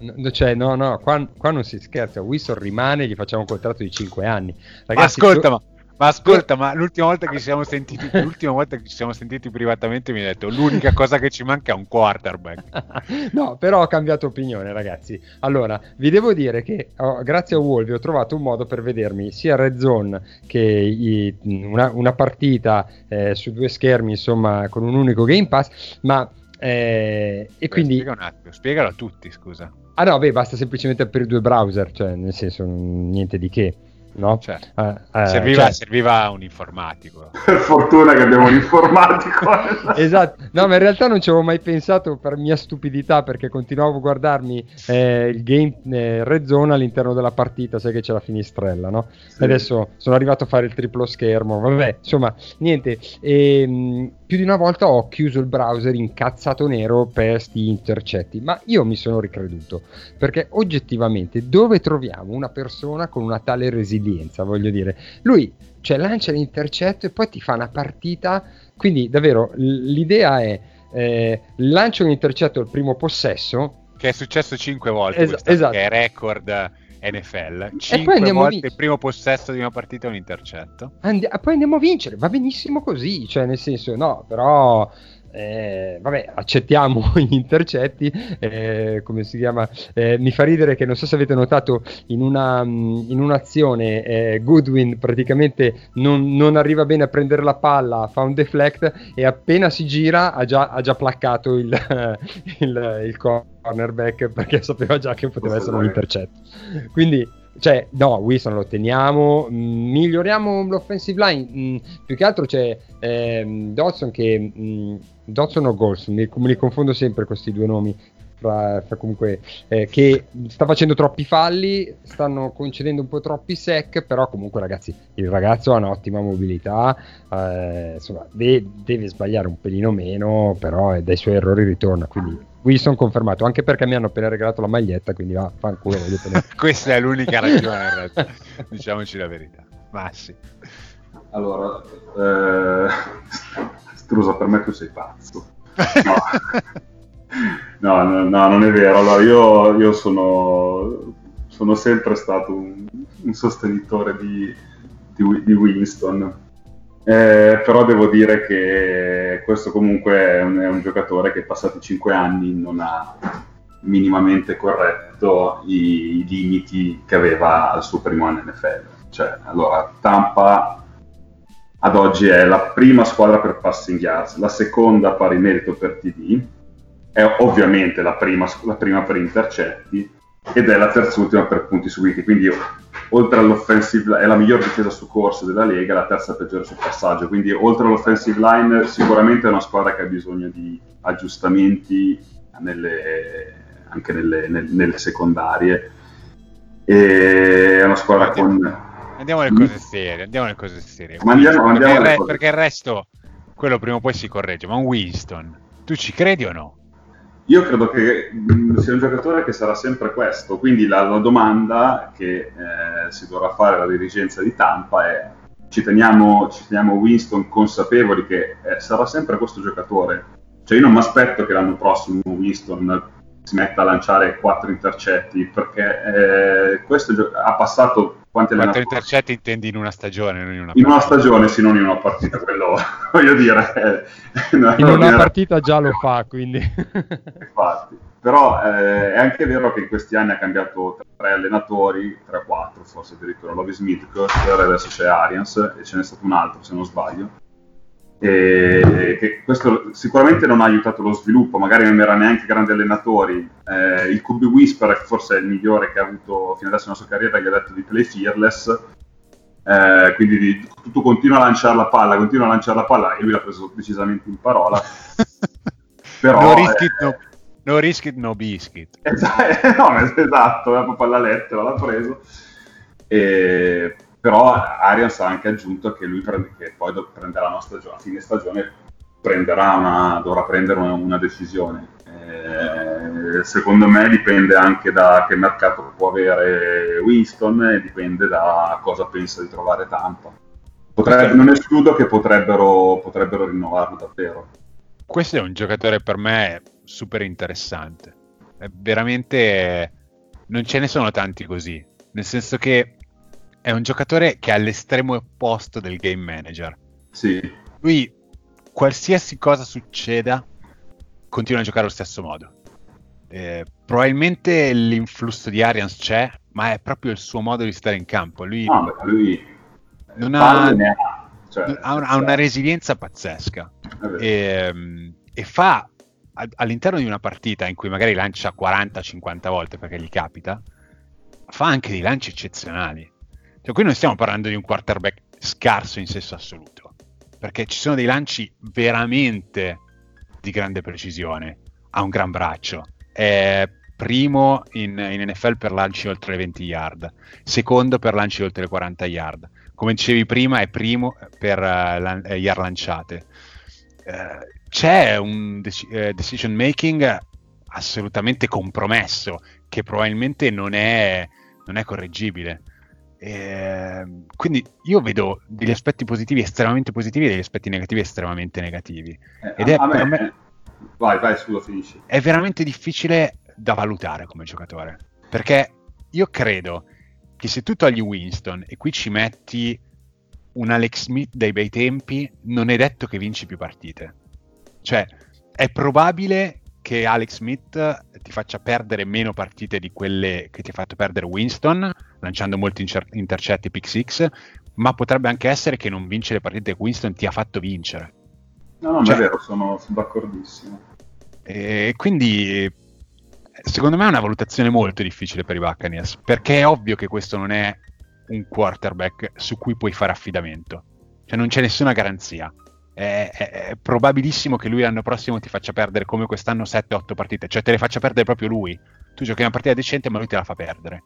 No, cioè, no, no, qua, qua, non si scherza. Wilson rimane, gli facciamo un contratto di 5 anni. Ragazzi, ma ascolta, tu... ma, ma, ascolta, ma l'ultima volta che ci siamo sentiti, <laughs> l'ultima volta che ci siamo sentiti privatamente mi hai detto l'unica cosa che ci manca è un quarterback. <laughs> no, però ho cambiato opinione, ragazzi. Allora, vi devo dire che oh, grazie a Wolvi ho trovato un modo per vedermi sia Red Zone che i, una, una, partita eh, su due schermi, insomma, con un unico Game Pass, ma eh, e Beh, quindi... Spiega un attimo, spiegalo a tutti, scusa. Ah no, beh, basta semplicemente aprire due browser, cioè nel senso niente di che. No? Cioè, uh, uh, serviva, cioè... serviva, un informatico. <laughs> Per fortuna che abbiamo un informatico. <laughs> esatto, no, ma in realtà non ci avevo mai pensato per mia stupidità perché continuavo a guardarmi eh, il game eh, red zone all'interno della partita, sai che c'è la finestrella, no? Sì. Adesso sono arrivato a fare il triplo schermo, vabbè, insomma, niente. E, ehm, mh, più di una volta ho chiuso il browser incazzato nero per sti intercetti, ma io mi sono ricreduto perché oggettivamente dove troviamo una persona con una tale resilienza, voglio dire, lui cioè, lancia l'intercetto e poi ti fa una partita, quindi davvero l'idea è eh, lancia un intercetto al primo possesso che è successo 5 volte, es- esatto. che è record NFL. 5 volte il primo possesso di una partita è un intercetto. Andi- poi andiamo a vincere, va benissimo così, cioè nel senso no, però eh, vabbè, accettiamo <laughs> gli intercetti, eh, come si chiama? Eh, mi fa ridere che non so se avete notato in, una, in un'azione eh, Goodwin praticamente non, non, arriva bene a prendere la palla, fa un deflect e appena si gira ha già, ha già placcato il, <laughs> il, il cornerback perché sapeva già che poteva essere un intercetto. Quindi cioè, no, Wilson lo teniamo, mm, miglioriamo l'offensive line. Mm, più che altro c'è ehm, Dodson che. Mm, Dodson o Golson, mi, mi confondo sempre questi due nomi. fra, fra comunque eh, che sta facendo troppi falli, stanno concedendo un po' troppi sec, però comunque ragazzi il ragazzo ha un'ottima mobilità, eh, insomma de- deve sbagliare un pelino meno, però dai suoi errori ritorna, quindi Wilson confermato, anche perché mi hanno appena regalato la maglietta, quindi va, fanculo. <laughs> Questa è l'unica ragione in realtà, diciamoci la verità. Ma sì. Allora, eh, Strusa, per me tu sei pazzo. No. No, no, no, non è vero. Allora, io, io sono, sono, sempre stato un, un sostenitore di, di, di Winston, eh, però devo dire che questo comunque è un, è un, giocatore che passati cinque anni non ha minimamente corretto i, i limiti che aveva al suo primo anno NFL. Cioè, allora, Tampa ad oggi è la prima squadra per passing yards, la seconda pari merito per TD, è ovviamente la prima, la prima per intercetti ed è la terzultima per punti subiti. Quindi, oltre all'offensive è la miglior difesa su corso della Lega, la terza peggiore sul passaggio. Quindi, oltre all'offensive line, sicuramente è una squadra che ha bisogno di aggiustamenti nelle, anche nelle, nelle, nelle, secondarie. E è una squadra andiamo, con. Andiamo alle cose serie. Andiamo alle cose serie. Andiamo, perché, andiamo il re, cose... perché il resto, quello prima o poi si corregge. Ma un Winston, tu ci credi o no? Io credo che sia un giocatore che sarà sempre questo, quindi la, la domanda che eh, si dovrà fare alla dirigenza di Tampa è ci teniamo, ci teniamo Winston consapevoli che eh, sarà sempre questo giocatore? Cioè io non mi aspetto che l'anno prossimo Winston si metta a lanciare quattro intercetti perché eh, questo gio- ha passato quanti Quanto intercetti intendi in una stagione, non in una partita? In una stagione, sì, non in una partita, quello <laughs> voglio dire. Eh, no, in una partita già lo fa, quindi. <laughs> Infatti. Però eh, è anche vero che in questi anni ha cambiato tre allenatori, tre o quattro, forse addirittura Lovi Smith, Custer, adesso c'è Arians e ce n'è stato un altro se non sbaglio che questo sicuramente non ha aiutato lo sviluppo, magari non era neanche grandi allenatori. Eh, il QB Whisper, forse è il migliore che ha avuto fino adesso nella sua carriera, gli ha detto di play fearless. Eh, quindi di, tu continua a lanciare la palla, continua a lanciare la palla, e lui l'ha preso decisamente in parola. <laughs> Però, no risk it, no, no, risk it, no biscuit. Esatto, <laughs> no, esatto, proprio alla lettera l'ha preso. E, però Arians ha anche aggiunto che lui prende, che poi prenderà una stagione, a fine stagione prenderà una, dovrà prendere una, una decisione. Eh, secondo me dipende anche da che mercato può avere Winston e dipende da cosa pensa di trovare Tampa. Potrebbe, non escludo che potrebbero, potrebbero rinnovarlo davvero. Questo è un giocatore per me super interessante. È veramente non ce ne sono tanti così. Nel senso che è un giocatore che è all'estremo opposto del game manager. Sì. Lui, qualsiasi cosa succeda, continua a giocare allo stesso modo. Eh, probabilmente l'influsso di Arians c'è, ma è proprio il suo modo di stare in campo. Lui, no, lui non ha, ha, cioè, ha, una, ha, una, resilienza pazzesca e, ehm, e, fa all'interno di una partita in cui magari lancia 40-50 volte perché gli capita, fa anche dei lanci eccezionali. Cioè, qui non stiamo parlando di un quarterback scarso in senso assoluto, perché ci sono dei lanci veramente di grande precisione, ha un gran braccio, è primo in, in, NFL per lanci oltre le 20 yard, secondo per lanci oltre le 40 yard, come dicevi prima è primo per uh, lan- eh, yard lanciate. Uh, c'è un dec- decision making assolutamente compromesso che probabilmente non è, non è correggibile. Eh, quindi io vedo degli aspetti positivi estremamente positivi e degli aspetti negativi estremamente negativi. Eh, Ed è a me, me, vai, vai, scusa, finisci. È veramente difficile da valutare come giocatore. Perché io credo che se tu togli Winston e qui ci metti un Alex Smith dai bei tempi, non è detto che vinci più partite. Cioè, è probabile che Alex Smith ti faccia perdere meno partite di quelle che ti ha fatto perdere Winston, lanciando molti incer- intercetti pick six, ma potrebbe anche essere che non vince le partite che Winston ti ha fatto vincere. No, no, cioè, è vero, sono, sono d'accordissimo. E quindi secondo me è una valutazione molto difficile per i Buccaneers, perché è ovvio che questo non è un quarterback su cui puoi fare affidamento. Cioè non c'è nessuna garanzia. È, è, probabilissimo che lui l'anno prossimo ti faccia perdere come quest'anno 7-8 partite, cioè te le faccia perdere proprio lui. Tu giochi una partita decente, ma lui te la fa perdere.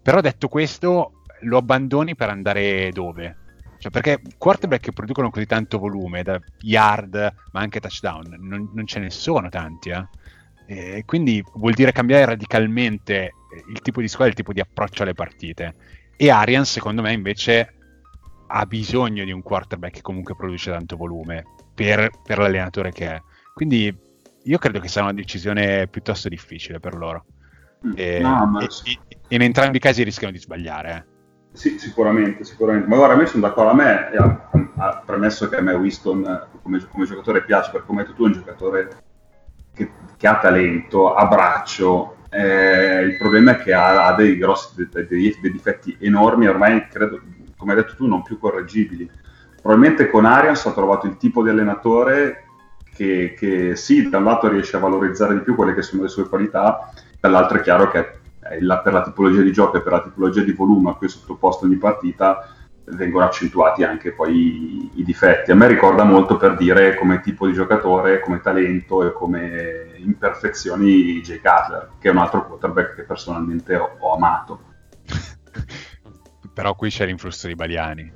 Però detto questo, lo abbandoni per andare dove? Cioè, perché quarterback che producono così tanto volume, da yard, ma anche touchdown, non, non ce ne sono tanti, eh? E quindi vuol dire cambiare radicalmente il tipo di squadra, il tipo di approccio alle partite. E Arian, secondo me, invece ha bisogno di un quarterback che comunque produce tanto volume per, per l'allenatore che è. Quindi io credo che sia una decisione piuttosto difficile per loro. Mm. E, no, e, in entrambi i casi rischiano di sbagliare. Eh. Sì, sicuramente, sicuramente. Ma guarda, a me sono d'accordo. A me, ha, ha premesso che a me Winston come, come, giocatore piace, perché come hai detto tu è un giocatore che, che ha talento, ha braccio. Eh, il problema è che ha, ha dei grossi dei, dei, dei, difetti enormi, ormai credo, come hai detto tu, non più correggibili. Probabilmente con Arians ha trovato il tipo di allenatore che, che sì, da un lato riesce a valorizzare di più quelle che sono le sue qualità, dall'altro è chiaro che la, per la tipologia di gioco e per la tipologia di volume a cui è sottoposto ogni partita vengono accentuati anche poi i, i, difetti. A me ricorda molto per dire come tipo di giocatore, come talento e come imperfezioni Jay Cutler, che è un altro quarterback che personalmente ho, ho amato. <laughs> però qui c'è l'influsso di Baliani.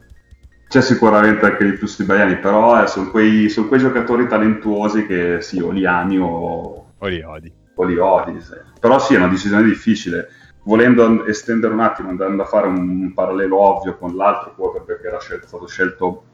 C'è sicuramente anche l'influsso di Baliani, però eh, sono, quei, sono, quei, giocatori talentuosi che sì, o li ami o, o li odi po' li odi. Però sì, è una decisione difficile. Volendo estendere un attimo, andando a fare un, un parallelo ovvio con l'altro quarterback che era scelto, stato scelto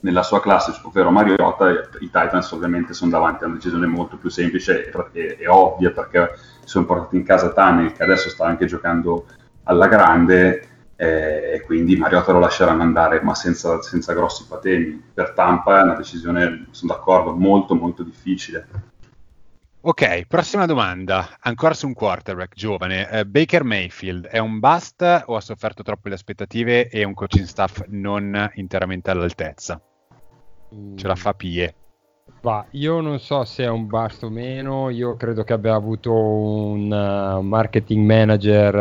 nella sua classe, ovvero Mariota, i Titans ovviamente sono davanti a una decisione molto più semplice e, e, e ovvia perché sono portati in casa Tannehill che adesso sta anche giocando alla grande eh, e quindi Mariota lo lasceranno andare ma senza, senza grossi patemi. Per Tampa è una decisione, sono d'accordo, molto molto difficile. Ok, prossima domanda, ancora su un quarterback giovane. Uh, Baker Mayfield è un bust o ha sofferto troppo le aspettative e un coaching staff non interamente all'altezza? Ce la fa Pie. Va, io non so se è un bust o meno, io credo che abbia avuto un uh, marketing manager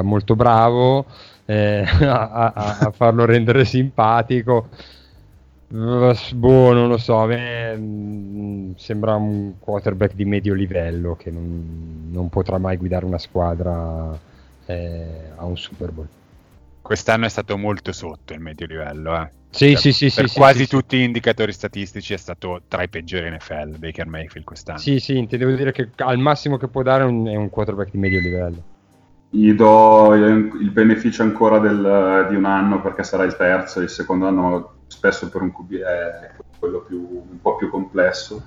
uh, molto bravo eh, <laughs> a, a, a farlo rendere simpatico Boh, non lo so, a me mm, sembra un quarterback di medio livello che non, non potrà mai guidare una squadra eh, a un Super Bowl. Quest'anno è stato molto sotto il medio livello, eh. Sì, cioè, sì, sì, per sì, quasi sì, tutti gli indicatori statistici è stato tra i peggiori NFL Baker Mayfield quest'anno. Sì, sì, intendevo dire che al massimo che può dare un, è un quarterback di medio livello. Gli do il beneficio ancora del, di un anno perché sarà il terzo, il secondo anno spesso per un QB è quello più, un po' più complesso,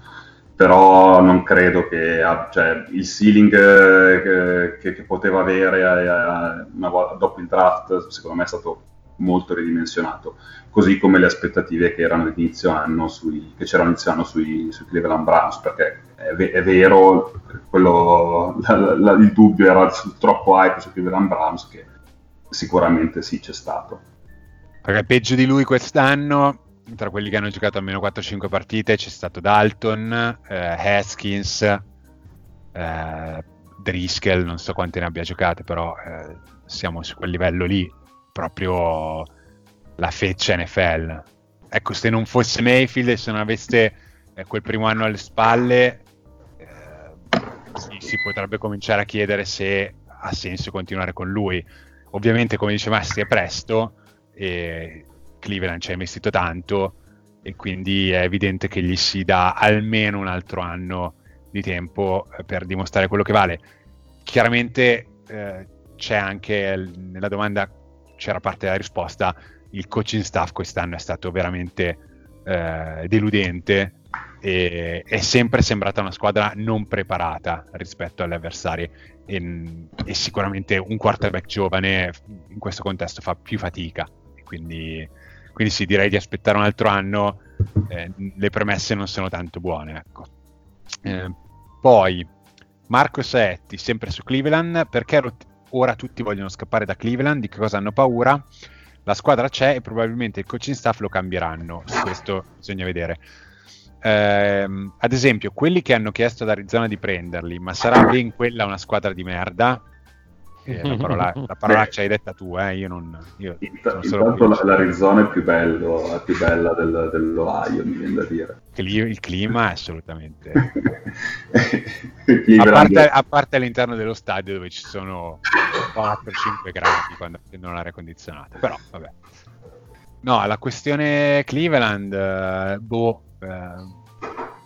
però non credo che cioè, il ceiling eh, che, che, poteva avere eh, una volta, dopo il draft secondo me è stato molto ridimensionato, così come le aspettative che erano inizio anno sui, che c'erano inizio anno sui, sui Cleveland Browns, perché è, è vero, quello, la, la, il dubbio era troppo hype su Cleveland Browns che sicuramente sì c'è stato. Perché peggio di lui quest'anno, tra quelli che hanno giocato almeno 4-5 partite, c'è stato Dalton, eh, Haskins, eh, Driscoll, non so quante ne abbia giocate, però eh, siamo su quel livello lì, proprio la feccia NFL. Ecco, se non fosse Mayfield e se non aveste eh, quel primo anno alle spalle, eh, si, si potrebbe cominciare a chiedere se ha senso continuare con lui. Ovviamente, come dice Massi, è presto, e Cleveland ci ha investito tanto e quindi è evidente che gli si dà almeno un altro anno di tempo eh, per dimostrare quello che vale. Chiaramente eh, c'è anche nella domanda, c'era parte della risposta, il coaching staff quest'anno è stato veramente eh, deludente e è sempre sembrata una squadra non preparata rispetto agli avversari e, e sicuramente un quarterback giovane in questo contesto fa più fatica quindi, quindi sì, direi di aspettare un altro anno, eh, le premesse non sono tanto buone. Ecco. Eh, poi Marco Saetti, sempre su Cleveland, perché ora tutti vogliono scappare da Cleveland, di che cosa hanno paura? La squadra c'è e probabilmente il coaching staff lo cambieranno, questo bisogna vedere. Eh, ad esempio, quelli che hanno chiesto ad Arizona di prenderli, ma sarà ben quella una squadra di merda? La, parola, la <laughs> parolaccia hai detta tu, eh, io non... Io Int- intanto la, l'Arizona è più, bello, è più bella del, dell'Ohio, mi viene da dire. Il clima è assolutamente... <laughs> a, parte, a, parte, all'interno dello stadio dove ci sono 4-5 gradi quando accendono l'aria condizionata, però vabbè. No, la questione Cleveland, eh, boh... Eh,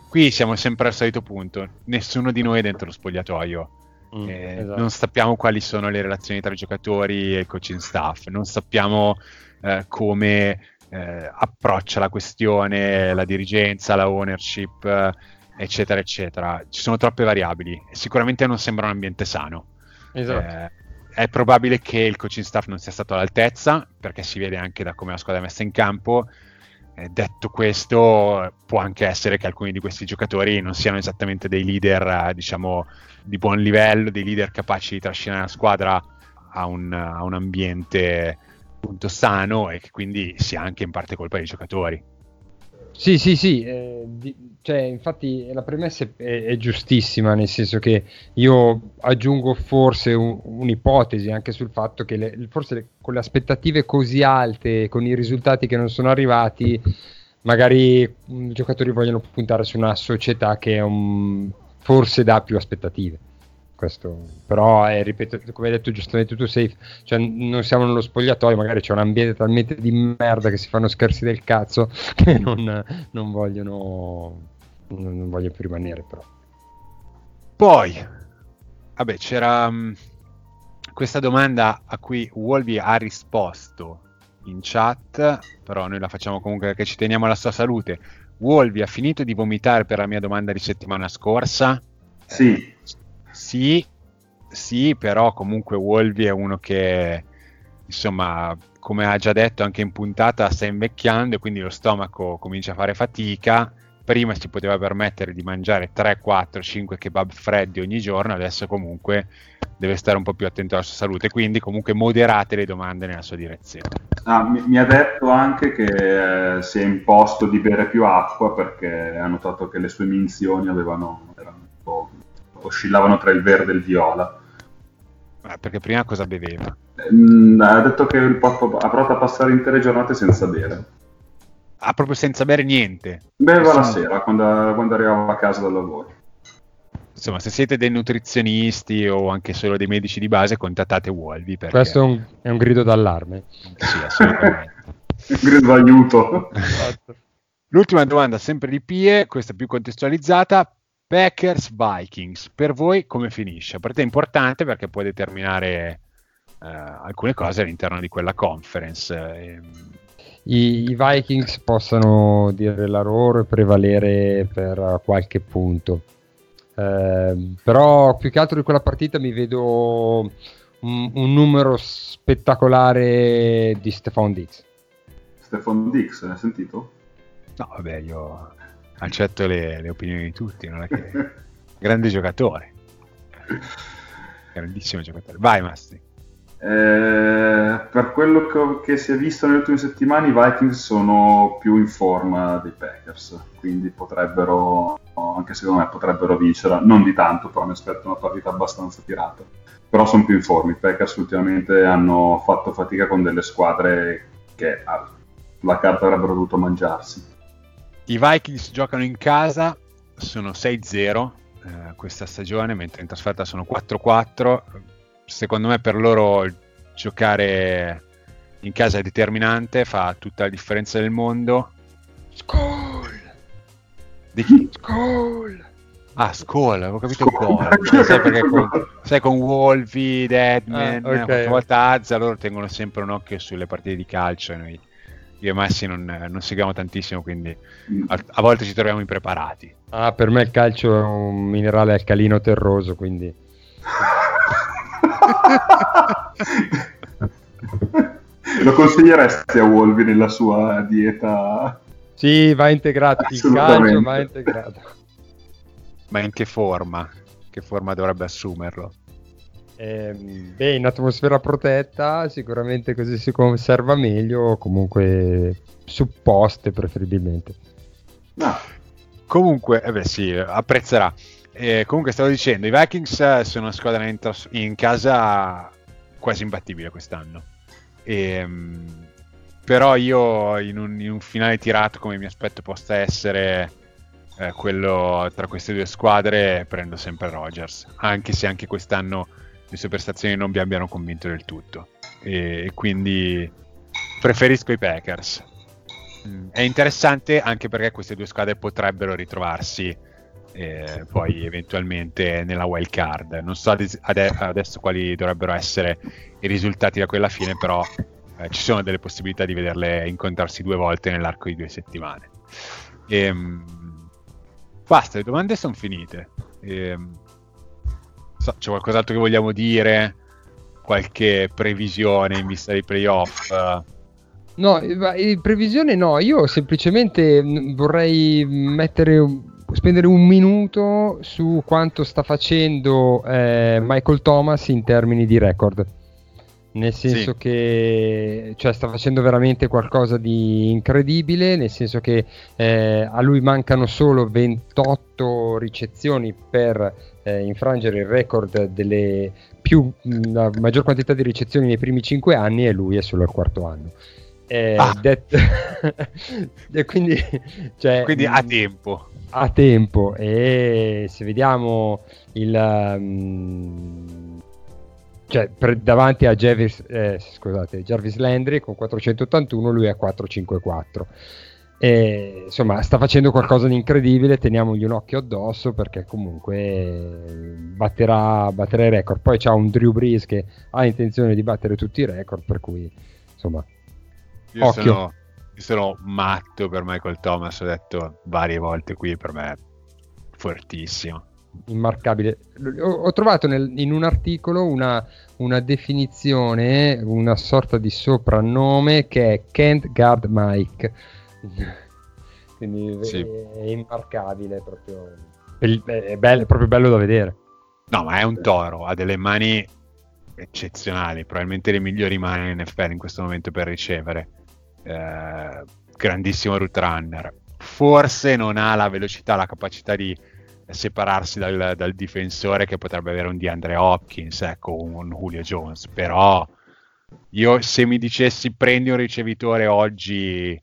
qui siamo sempre al solito punto, nessuno di noi è dentro lo spogliatoio. Mm, eh, esatto. Non sappiamo quali sono le relazioni tra i giocatori e il coaching staff, non sappiamo eh, come eh, approccia la questione la dirigenza, la ownership, eh, eccetera, eccetera. Ci sono troppe variabili sicuramente non sembra un ambiente sano. Esatto. Eh, è probabile che il coaching staff non sia stato all'altezza, perché si vede anche da come la squadra è messa in campo detto questo, può anche essere che alcuni di questi giocatori non siano esattamente dei leader, eh, diciamo, di buon livello, dei leader capaci di trascinare la squadra a un, a un ambiente appunto sano e che quindi sia anche in parte colpa dei giocatori. Sì, sì, sì, eh, di, cioè, infatti la premessa è, è, giustissima, nel senso che io aggiungo forse un, un'ipotesi anche sul fatto che le, forse le, con le aspettative così alte, con i risultati che non sono arrivati, magari i giocatori vogliono puntare su una società che un, forse dà più aspettative questo, però è, ripeto, come hai detto giustamente tu safe, cioè non siamo nello spogliatoio, magari c'è un ambiente talmente di merda che si fanno scherzi del cazzo <laughs> che non, non vogliono non, non voglio più rimanere però. Poi, vabbè, c'era um, questa domanda a cui Wolvi ha risposto in chat, però noi la facciamo comunque perché ci teniamo alla sua salute. Wolvi ha finito di vomitare per la mia domanda di settimana scorsa? Sì. Sì, sì, però comunque Wolvi è uno che, insomma, come ha già detto anche in puntata, sta invecchiando e quindi lo stomaco comincia a fare fatica. Prima si poteva permettere di mangiare 3, 4, 5 kebab freddi ogni giorno, adesso comunque deve stare un po' più attento alla sua salute, quindi comunque moderate le domande nella sua direzione. Ah, mi, mi, ha detto anche che eh, si è imposto di bere più acqua perché ha notato che le sue minzioni avevano, erano un po' oscillavano tra il verde e il viola. Eh, perché prima cosa beveva? Mm, ha detto che ha provato a passare intere giornate senza bere. Ah, proprio senza bere niente? Beva la sera, quando, quando arrivava a casa dal lavoro. Insomma, se siete dei nutrizionisti o anche solo dei medici di base, contattate Wolvi. Perché... Questo è un, è un grido d'allarme. Sì, assolutamente. <laughs> un grido d'aiuto. Esatto. L'ultima domanda, sempre di Pie, questa più contestualizzata. Packers Vikings, per voi come finisce? Per te è importante perché può determinare eh, alcune cose all'interno di quella conference. Eh. I, I, Vikings possono dire la loro e prevalere per qualche punto. Eh, però più che altro di quella partita mi vedo un, un numero spettacolare di Stefan Dix. Stefan Dix, hai sentito? No, vabbè, io accetto le, le opinioni di tutti, non è che... <laughs> grande giocatore. Grandissimo giocatore. Vai Masti. Eh, per quello che, che, si è visto nelle ultime settimane, i Vikings sono più in forma dei Packers, quindi potrebbero, anche secondo me, potrebbero vincere. Non di tanto, però mi aspetto una partita abbastanza tirata. Però sono più in forma. I Packers ultimamente hanno fatto fatica con delle squadre che la carta avrebbero dovuto mangiarsi. I Vikings giocano in casa, sono 6-0 eh, questa stagione, mentre in trasferta sono 4-4. Secondo me per loro giocare in casa è determinante, fa tutta la differenza del mondo. Skull! Di chi? Skull! Ah, Skull, avevo capito un po'. <laughs> sai perché con, sai, con Wolvi, Deadman, ah, okay. qualche volta Azza, loro tengono sempre un occhio sulle partite di calcio e noi io e Messi non, non seguiamo tantissimo, quindi a, a, volte ci troviamo impreparati. Ah, per me il calcio è un minerale alcalino terroso, quindi... <laughs> Lo consiglieresti a Wolvi nella sua dieta? Sì, va integrato, il calcio va integrato. Ma in che forma? Che forma dovrebbe assumerlo? Eh, beh, in atmosfera protetta sicuramente così si conserva meglio, comunque supposte preferibilmente. No. Comunque, eh beh sì, apprezzerà. Eh, comunque stavo dicendo, i Vikings sono una squadra in, tras- in casa quasi imbattibile quest'anno. E, ehm, però io in un, in un, finale tirato come mi aspetto possa essere eh, quello tra queste due squadre, prendo sempre Rogers, anche se anche quest'anno le sue prestazioni non mi abbiano convinto del tutto. E, e quindi preferisco i Packers. Mm. È interessante anche perché queste due squadre potrebbero ritrovarsi eh, poi eventualmente nella wild card. Non so adesso quali dovrebbero essere i risultati da quella fine, però eh, ci sono delle possibilità di vederle incontrarsi due volte nell'arco di due settimane. E, ehm, basta, le domande sono finite. E, ehm, so, c'è qualcos'altro che vogliamo dire? Qualche previsione in vista dei playoff? No, previsione no, io semplicemente mm, vorrei mettere spendere un minuto su quanto sta facendo eh, Michael Thomas in termini di record. Nel senso sì. che cioè, sta facendo veramente qualcosa di incredibile, nel senso che eh, a lui mancano solo 28 ricezioni per eh, infrangere il record delle più, la maggior quantità di ricezioni nei primi 5 anni e lui è solo al quarto anno. Eh, ah. det- <laughs> e quindi, cioè, quindi ha tempo a tempo e se vediamo il um, cioè per, davanti a Jarvis, eh, scusate, Jarvis Landry con 481 lui ha 454 e, insomma sta facendo qualcosa di incredibile teniamogli un occhio addosso perché comunque batterà, batterà i record poi c'ha un Drew Brees che ha intenzione di battere tutti i record per cui insomma Io occhio sono io sono matto per Michael Thomas, ho detto varie volte qui, per me è fortissimo. Immarcabile. Ho, ho trovato nel, in un articolo una, una, definizione, una sorta di soprannome che è Can't Guard Mike. <laughs> Quindi sì. è, immarcabile proprio. È, bello, è proprio bello da vedere. No, ma è un toro, ha delle mani eccezionali, probabilmente le migliori mani in NFL in questo momento per ricevere eh, grandissimo route runner. Forse non ha la velocità, la capacità di separarsi dal, dal difensore che potrebbe avere un DeAndre Hopkins, ecco, un, un Julio Jones, però io se mi dicessi prendi un ricevitore oggi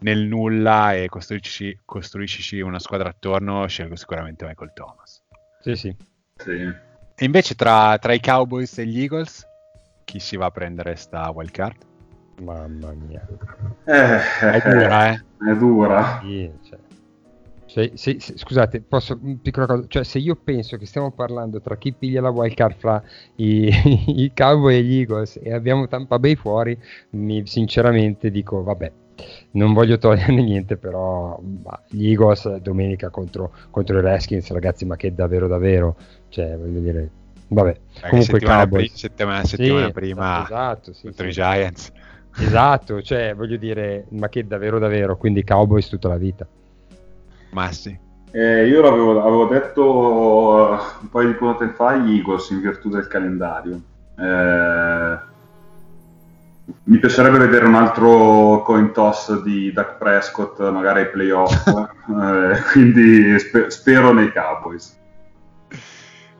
nel nulla e costruisci, costruisci una squadra attorno, scelgo sicuramente Michael Thomas. Sì, sì. sì. E invece tra, tra, i Cowboys e gli Eagles, chi si va a prendere sta wild card? Mamma mia. Eh, è dura, eh? È dura. Sì, cioè. Se, se, se, scusate, posso un piccolo cosa? Cioè, se io penso che stiamo parlando tra chi piglia la wild card fra i, <laughs> i Cowboy e gli Eagles e abbiamo Tampa Bay fuori, mi, sinceramente dico, vabbè, non voglio togliere niente, però bah, gli Eagles domenica contro, contro i Redskins, ragazzi, ma che davvero, davvero, cioè, voglio dire, vabbè. Eh, comunque settimana, pri- settimana, settimana sì, prima esatto, sì, contro sì, i Giants. Esatto, cioè voglio dire, ma che davvero davvero, quindi Cowboys tutta la vita. Ma sì. Eh, io l'avevo avevo detto un paio di puntate fa gli Eagles in virtù del calendario. Eh, mi piacerebbe vedere un altro coin toss di Duck Prescott, magari ai playoff, <laughs> eh, quindi spe- spero nei Cowboys.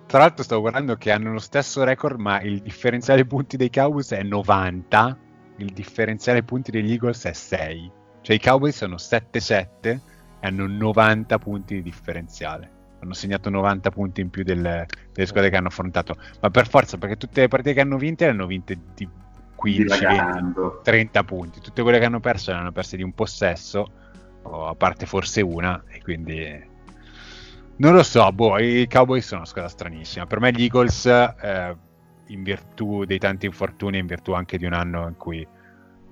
Tra l'altro stavo guardando che hanno lo stesso record, ma il differenziale punti dei Cowboys è 90 il differenziale punti degli Eagles è 6. Cioè i Cowboys sono 7-7 e hanno 90 punti di differenziale. Hanno segnato 90 punti in più delle, delle squadre che hanno affrontato. Ma per forza, perché tutte le partite che hanno vinte le hanno vinte di 15, 20, 30 punti. Tutte quelle che hanno perso le hanno perse di un possesso, a parte forse una, e quindi... Non lo so, boh, i Cowboys sono una squadra stranissima. Per me gli Eagles... Eh, in virtù dei tanti infortuni, in virtù anche di un anno in cui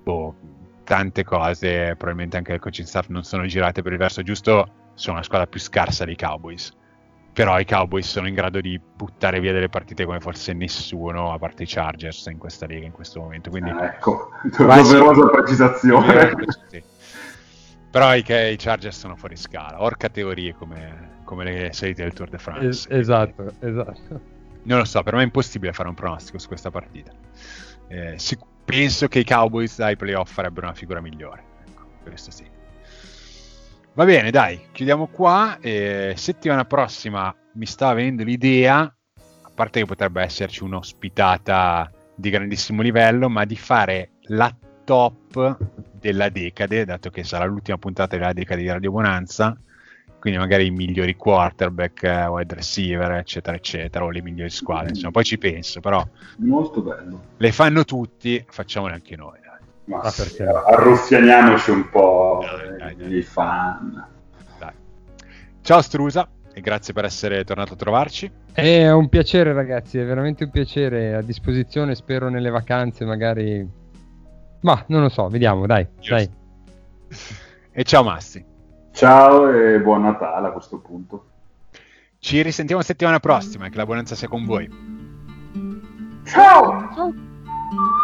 boh, tante cose, probabilmente anche il coaching staff non sono girate per il verso giusto, sono la squadra più scarsa dei Cowboys. Però i Cowboys sono in grado di buttare via delle partite come forse nessuno, a parte i Chargers, in questa lega in questo momento. Quindi, ah, ecco, doverosa precisazione. Sì. Però i, i, Chargers sono fuori scala, or categorie come, come le solite del Tour de France. Es- esatto, esatto. Non lo so, per me è impossibile fare un pronostico su questa partita. Eh, sic- penso che i Cowboys ai playoff farebbero una figura migliore. Ecco, questo sì. Va bene, dai, chiudiamo qua. Eh, settimana prossima mi sta venendo l'idea, a parte che potrebbe esserci un'ospitata di grandissimo livello, ma di fare la top della decade, dato che sarà l'ultima puntata della decade di Radio Bonanza, quindi magari i migliori quarterback, eh, wide receiver, eccetera, eccetera, o le migliori squadre, insomma, poi ci penso, però Molto bello. le fanno tutti, facciamole anche noi. Ma Ah, sì, arruffianiamoci un po' Dai, dai, dai. i fan. Dai. Ciao Strusa e grazie per essere tornato a trovarci. È un piacere ragazzi, è veramente un piacere, a disposizione spero nelle vacanze magari... Ma non lo so, vediamo, dai, dai. E ciao Massi. Ciao e buon Natale a questo punto. Ci risentiamo settimana prossima e che la buonanza sia con voi. Ciao! We